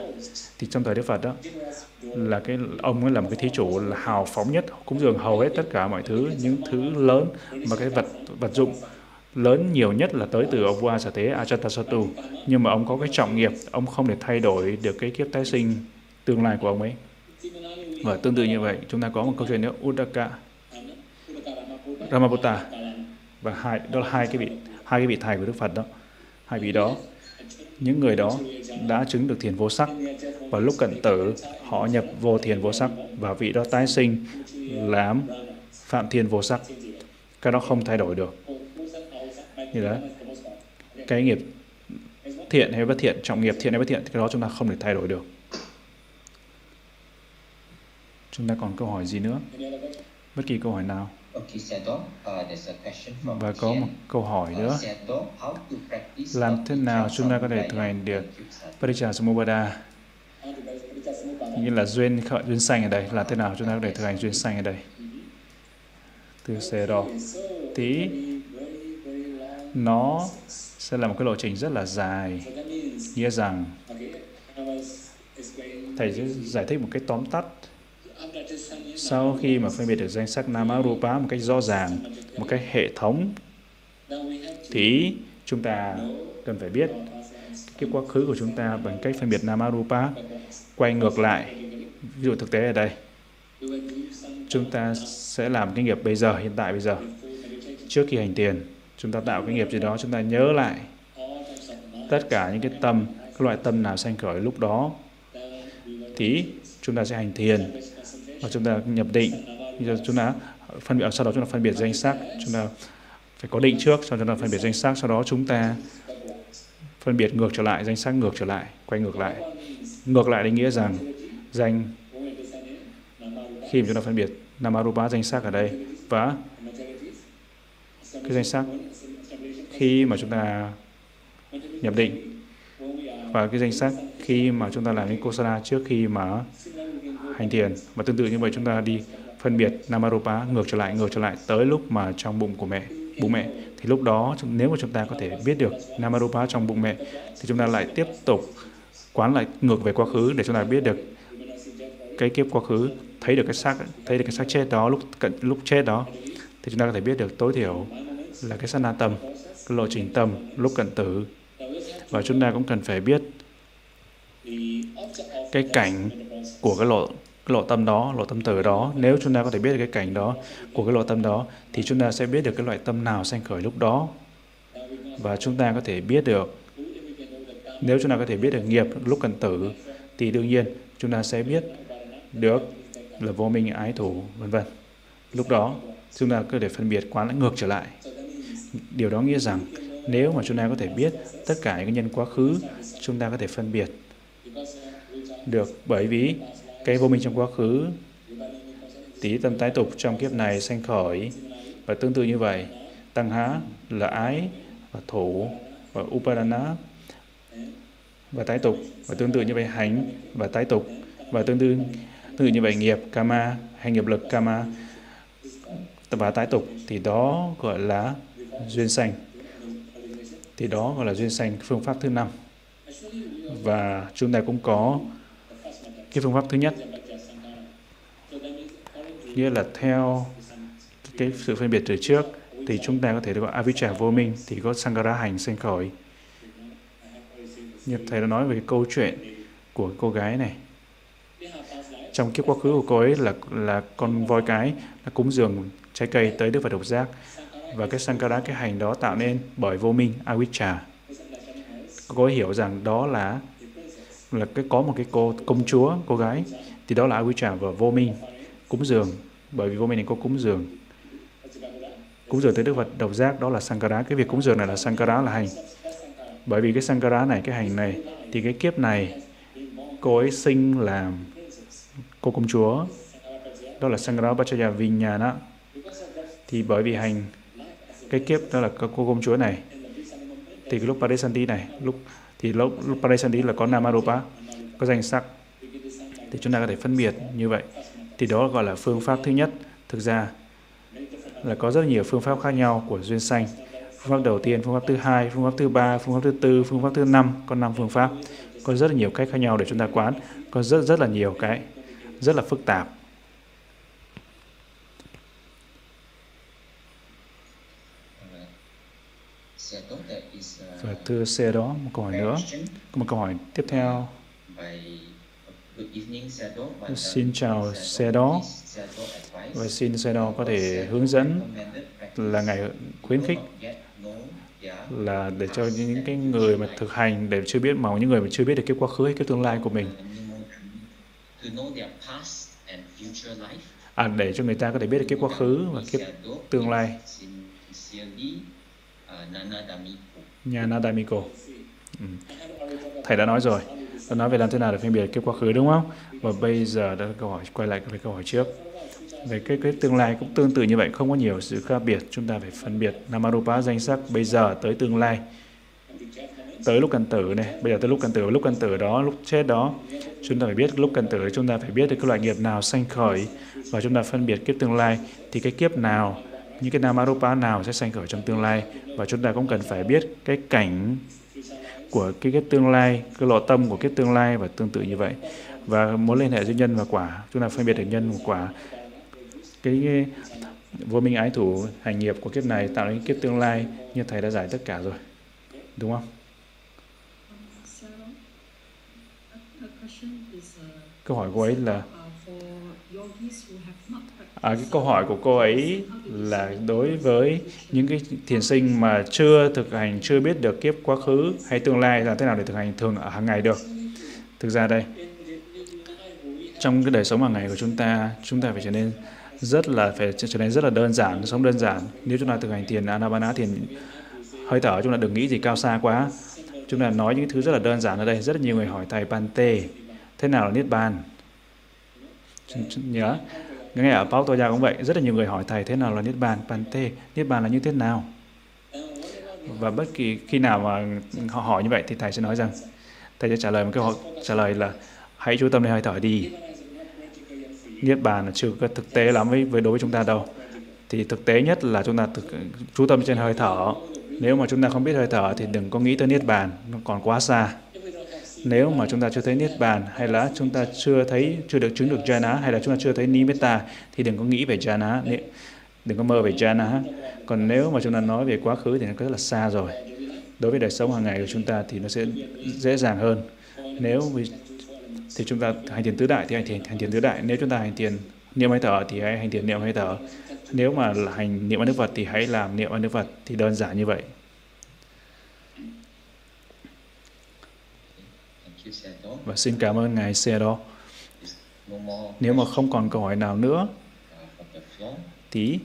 Thì trong thời Đức Phật đó là cái ông ấy là một cái thí chủ là hào phóng nhất cúng dường hầu hết tất cả mọi thứ những thứ lớn mà cái vật vật dụng lớn nhiều nhất là tới từ ông vua Asa Thế Ajatasattu. Nhưng mà ông có cái trọng nghiệp ông không thể thay đổi được cái kiếp tái sinh tương lai của ông ấy. Và tương tự như vậy chúng ta có một câu chuyện nữa Udaka Ramaputta, và hai đó là hai cái vị hai cái vị thầy của Đức Phật đó. Hai vị đó những người đó đã chứng được thiền vô sắc. Và lúc cận tử, họ nhập vô thiền vô sắc và vị đó tái sinh làm phạm thiên vô sắc. Cái đó không thay đổi được. Như đó cái nghiệp thiện hay bất thiện, trọng nghiệp thiện hay bất thiện, cái đó chúng ta không thể thay đổi được. Chúng ta còn câu hỏi gì nữa? Bất kỳ câu hỏi nào? Uh, và có một câu hỏi nữa. Uh, practice Làm thế nào chúng ta có thể thực hành được? Parijjasamuppada như là duyên khởi duyên sanh ở đây. Là thế nào chúng ta có thể thực hành duyên sanh ở đây? Từ xe đó. Tí. Nó sẽ là một cái lộ trình rất là dài. Nghĩa rằng thầy sẽ giải thích một cái tóm tắt sau khi mà phân biệt được danh sắc Nama Rupa một cách rõ ràng, một cách hệ thống, thì chúng ta cần phải biết cái quá khứ của chúng ta bằng cách phân biệt Nama Rupa. Quay ngược lại, ví dụ thực tế ở đây, chúng ta sẽ làm cái nghiệp bây giờ, hiện tại bây giờ. Trước khi hành tiền, chúng ta tạo cái nghiệp gì đó, chúng ta nhớ lại tất cả những cái tâm các loại tâm nào sanh khởi lúc đó, thì chúng ta sẽ hành thiền và chúng ta nhập định. Bây giờ chúng ta phân biệt à, sau đó chúng ta phân biệt danh sắc. Chúng ta phải có định trước, sau đó chúng ta phân biệt danh sắc. Sau đó chúng ta phân biệt ngược trở lại, danh sắc ngược trở lại, quay ngược lại. Ngược lại định nghĩa rằng danh khi mà chúng ta phân biệt namarupa danh sắc ở đây và cái danh sắc khi mà chúng ta nhập định. Và cái danh sắc khi mà chúng ta làm những kosala trước khi mà hành thiền. Và tương tự như vậy chúng ta đi phân biệt namarupa ngược trở lại, ngược trở lại tới lúc mà trong bụng của mẹ, bụng mẹ. Thì lúc đó nếu mà chúng ta có thể biết được namarupa trong bụng mẹ, thì chúng ta lại tiếp tục quán lại ngược về quá khứ để chúng ta biết được cái kiếp quá khứ, thấy được cái xác, thấy được cái xác chết đó, lúc cận, lúc chết đó. Thì chúng ta có thể biết được tối thiểu là cái sát na tâm, cái lộ trình tâm lúc cận tử. Và chúng ta cũng cần phải biết cái cảnh của cái lộ cái lộ tâm đó, lộ tâm tử đó, nếu chúng ta có thể biết được cái cảnh đó của cái lộ tâm đó, thì chúng ta sẽ biết được cái loại tâm nào sanh khởi lúc đó. Và chúng ta có thể biết được, nếu chúng ta có thể biết được nghiệp lúc cần tử, thì đương nhiên chúng ta sẽ biết được là vô minh ái thủ, vân vân. Lúc đó, chúng ta có thể phân biệt quán lại ngược trở lại. Điều đó nghĩa rằng, nếu mà chúng ta có thể biết tất cả những nhân quá khứ, chúng ta có thể phân biệt được bởi vì cái vô minh trong quá khứ tí tâm tái tục trong kiếp này sanh khởi. Và tương tự như vậy, tăng há là ái và thủ và upadana và tái tục và tương tự như vậy hành và tái tục và tương tự tương tự như vậy nghiệp kama hay nghiệp lực kama và tái tục thì đó gọi là duyên sanh. Thì đó gọi là duyên sanh, phương pháp thứ năm. Và chúng ta cũng có cái phương pháp thứ nhất. Nghĩa là theo cái sự phân biệt từ trước thì chúng ta có thể gọi avijja vô minh thì có sangara hành sinh khởi. Như thầy đã nói về cái câu chuyện của cô gái này. Trong kiếp quá khứ của cô ấy là là con voi cái là cúng dường trái cây tới đức phật độc giác. Và cái sangara cái hành đó tạo nên bởi vô minh avijja cô ấy hiểu rằng đó là là cái có một cái cô, công chúa, cô gái. Thì đó là avijja và vô minh, cúng dường. Bởi vì vô minh này có cúng dường. Cúng dường tới đức phật đầu giác, đó là sankara. Cái việc cúng dường này là sankara là hành. Bởi vì cái sankara này, cái hành này, thì cái kiếp này, cô ấy sinh làm cô công chúa. Đó là sankara bachaya vinyana thì bởi vì hành cái kiếp đó là cô công chúa này, thì cái lúc Parisanti này, lúc thì lúc, lúc là có Namarupa có danh sắc. Thì chúng ta có thể phân biệt như vậy. Thì đó gọi là phương pháp thứ nhất. Thực ra là có rất nhiều phương pháp khác nhau của duyên sanh phương pháp đầu tiên phương pháp thứ hai phương pháp thứ ba phương pháp thứ tư phương pháp thứ năm có năm phương pháp. Có rất là nhiều cách khác nhau để chúng ta quán. Có rất rất là nhiều cái rất là phức tạp. Và thưa xe đó một câu hỏi nữa có một câu hỏi tiếp theo Xin chào xe đó và xin xe đó có thể hướng dẫn là ngài khuyến khích là để cho những cái người mà thực hành để chưa biết mà những người mà chưa biết được cái quá khứ hay cái tương lai của mình à, để cho người ta có thể biết được cái quá khứ và cái tương lai nhà Nadamiko. Ừ. thầy đã nói rồi. Đã nói về làm thế nào để phân biệt cái quá khứ, đúng không? Và bây giờ đã câu hỏi, quay lại với câu hỏi trước. Về cái cái tương lai cũng tương tự như vậy, không có nhiều sự khác biệt. Chúng ta phải phân biệt namarupa danh sắc bây giờ tới tương lai. Tới lúc cần tử này. Bây giờ tới lúc cần tử. Lúc cần tử đó, lúc chết đó, chúng ta phải biết lúc cần tử, chúng ta phải biết được cái loại nghiệp nào sanh khởi. Và chúng ta phân biệt kiếp tương lai thì cái kiếp nào những cái namarupa nào sẽ sanh khởi trong tương lai và chúng ta cũng cần phải biết cái cảnh của cái cái tương lai, cái lộ tâm của cái tương lai và tương tự như vậy. Và mối liên hệ giữa nhân và quả, chúng ta phân biệt được nhân và quả. Cái, cái vô minh ái thủ hành nghiệp của kiếp này tạo nên kiếp tương lai như thầy đã giải tất cả rồi. Đúng không? câu hỏi của ấy là à, cái câu hỏi của cô ấy là đối với những cái thiền sinh mà chưa thực hành chưa biết được kiếp quá khứ hay tương lai là thế nào để thực hành thường ở hàng ngày được? Thực ra đây trong cái đời sống hàng ngày của chúng ta chúng ta phải trở nên rất là phải trở nên rất là đơn giản sống đơn giản. Nếu chúng ta thực hành thiền anapana thiền hơi thở chúng ta đừng nghĩ gì cao xa quá. Chúng ta nói những thứ rất là đơn giản ở đây. Rất là nhiều người hỏi thầy Bante thế nào là niết bàn? Nhớ ngay ở Pao Toya cũng vậy. Rất là nhiều người hỏi thầy thế nào là niết bàn? Pante niết bàn là như thế nào? Và bất kỳ khi nào mà họ hỏi như vậy thì thầy sẽ nói rằng thầy sẽ trả lời một cái hỏi trả lời là hãy chú tâm đến hơi thở đi. Niết bàn là chưa có thực tế lắm với, với đối với chúng ta đâu. Thì thực tế nhất là chúng ta thực, chú tâm trên hơi thở. Nếu mà chúng ta không biết hơi thở thì đừng có nghĩ tới niết bàn nó còn quá xa nếu mà chúng ta chưa thấy niết bàn hay là chúng ta chưa thấy, chưa được chứng được jhana hay là chúng ta chưa thấy nimitta thì đừng có nghĩ về jhana đừng có mơ về jhana. Còn nếu mà chúng ta nói về quá khứ thì nó rất là xa rồi. Đối với đời sống hàng ngày của chúng ta thì nó sẽ dễ dàng hơn. Nếu thì chúng ta hành thiền tứ đại thì hành thiền hành thiền tứ đại. Nếu chúng ta hành thiền niệm hơi thở thì hãy hành thiền niệm hơi thở. Nếu mà là hành niệm ăn đức Phật thì hãy làm niệm ăn đức Phật thì đơn giản như vậy. Và xin cảm ơn ngài xe đó nếu mà không còn câu hỏi nào nữa thì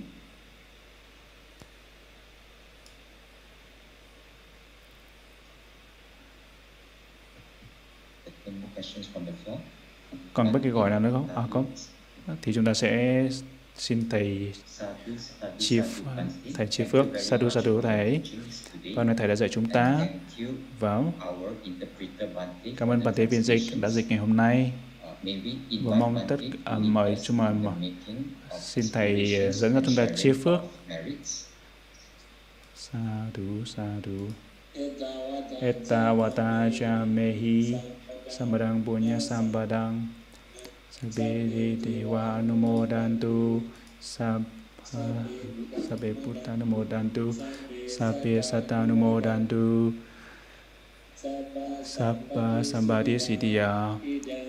còn bất kỳ gọi nào nữa không? À, có. Thì chúng ta sẽ xin thầy chi thầy chi phước sadhu sadhu thầy. Và nơi thầy đã dạy chúng ta vào cảm ơn bản tế viên dịch đã dịch ngày hôm nay. Và mong tất à, mời chúng mời mà xin thầy ờ, dẫn cho chúng ta chia phước. Sadhu sadhu Etawata cha mehi Samadang punya sambadang Sabe dewa numodantu Sabe puta numodantu Sabe sata numodantu Sapa sambari sidia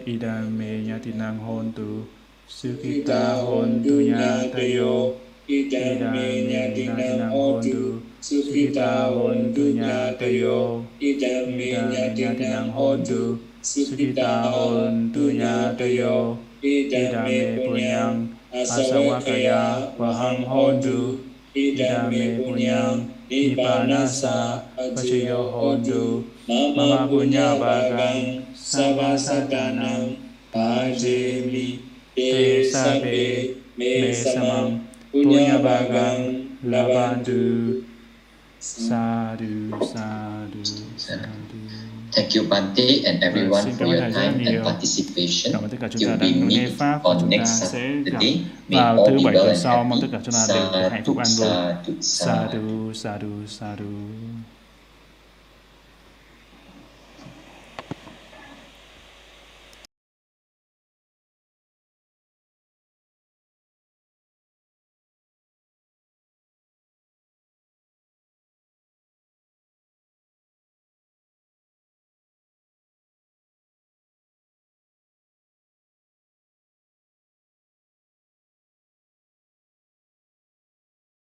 Idame nyatinang hontu Sukita hontunya tayo Idame nyatinang hontu Sukita hontunya tayo Idame nyatinang hontu Sititaon dunya doyo idame punyang asawa kaya wahang hondu. Idame punyang ipanasa paciyo hondu. Mama punya bagang sama satanam pajemi te sabe me samang punya bagang labandu sadu sadu. Sadu. Thank you, Bante, and everyone Xin for your time and participation. Cảm ơn tất cả chúng ta đã we nghe Pháp chúng ta sẽ gặp vào thứ bảy tuần sau. Mong tất cả chúng ta đều hạnh phúc an vui. Sadhu, sadhu, sadhu.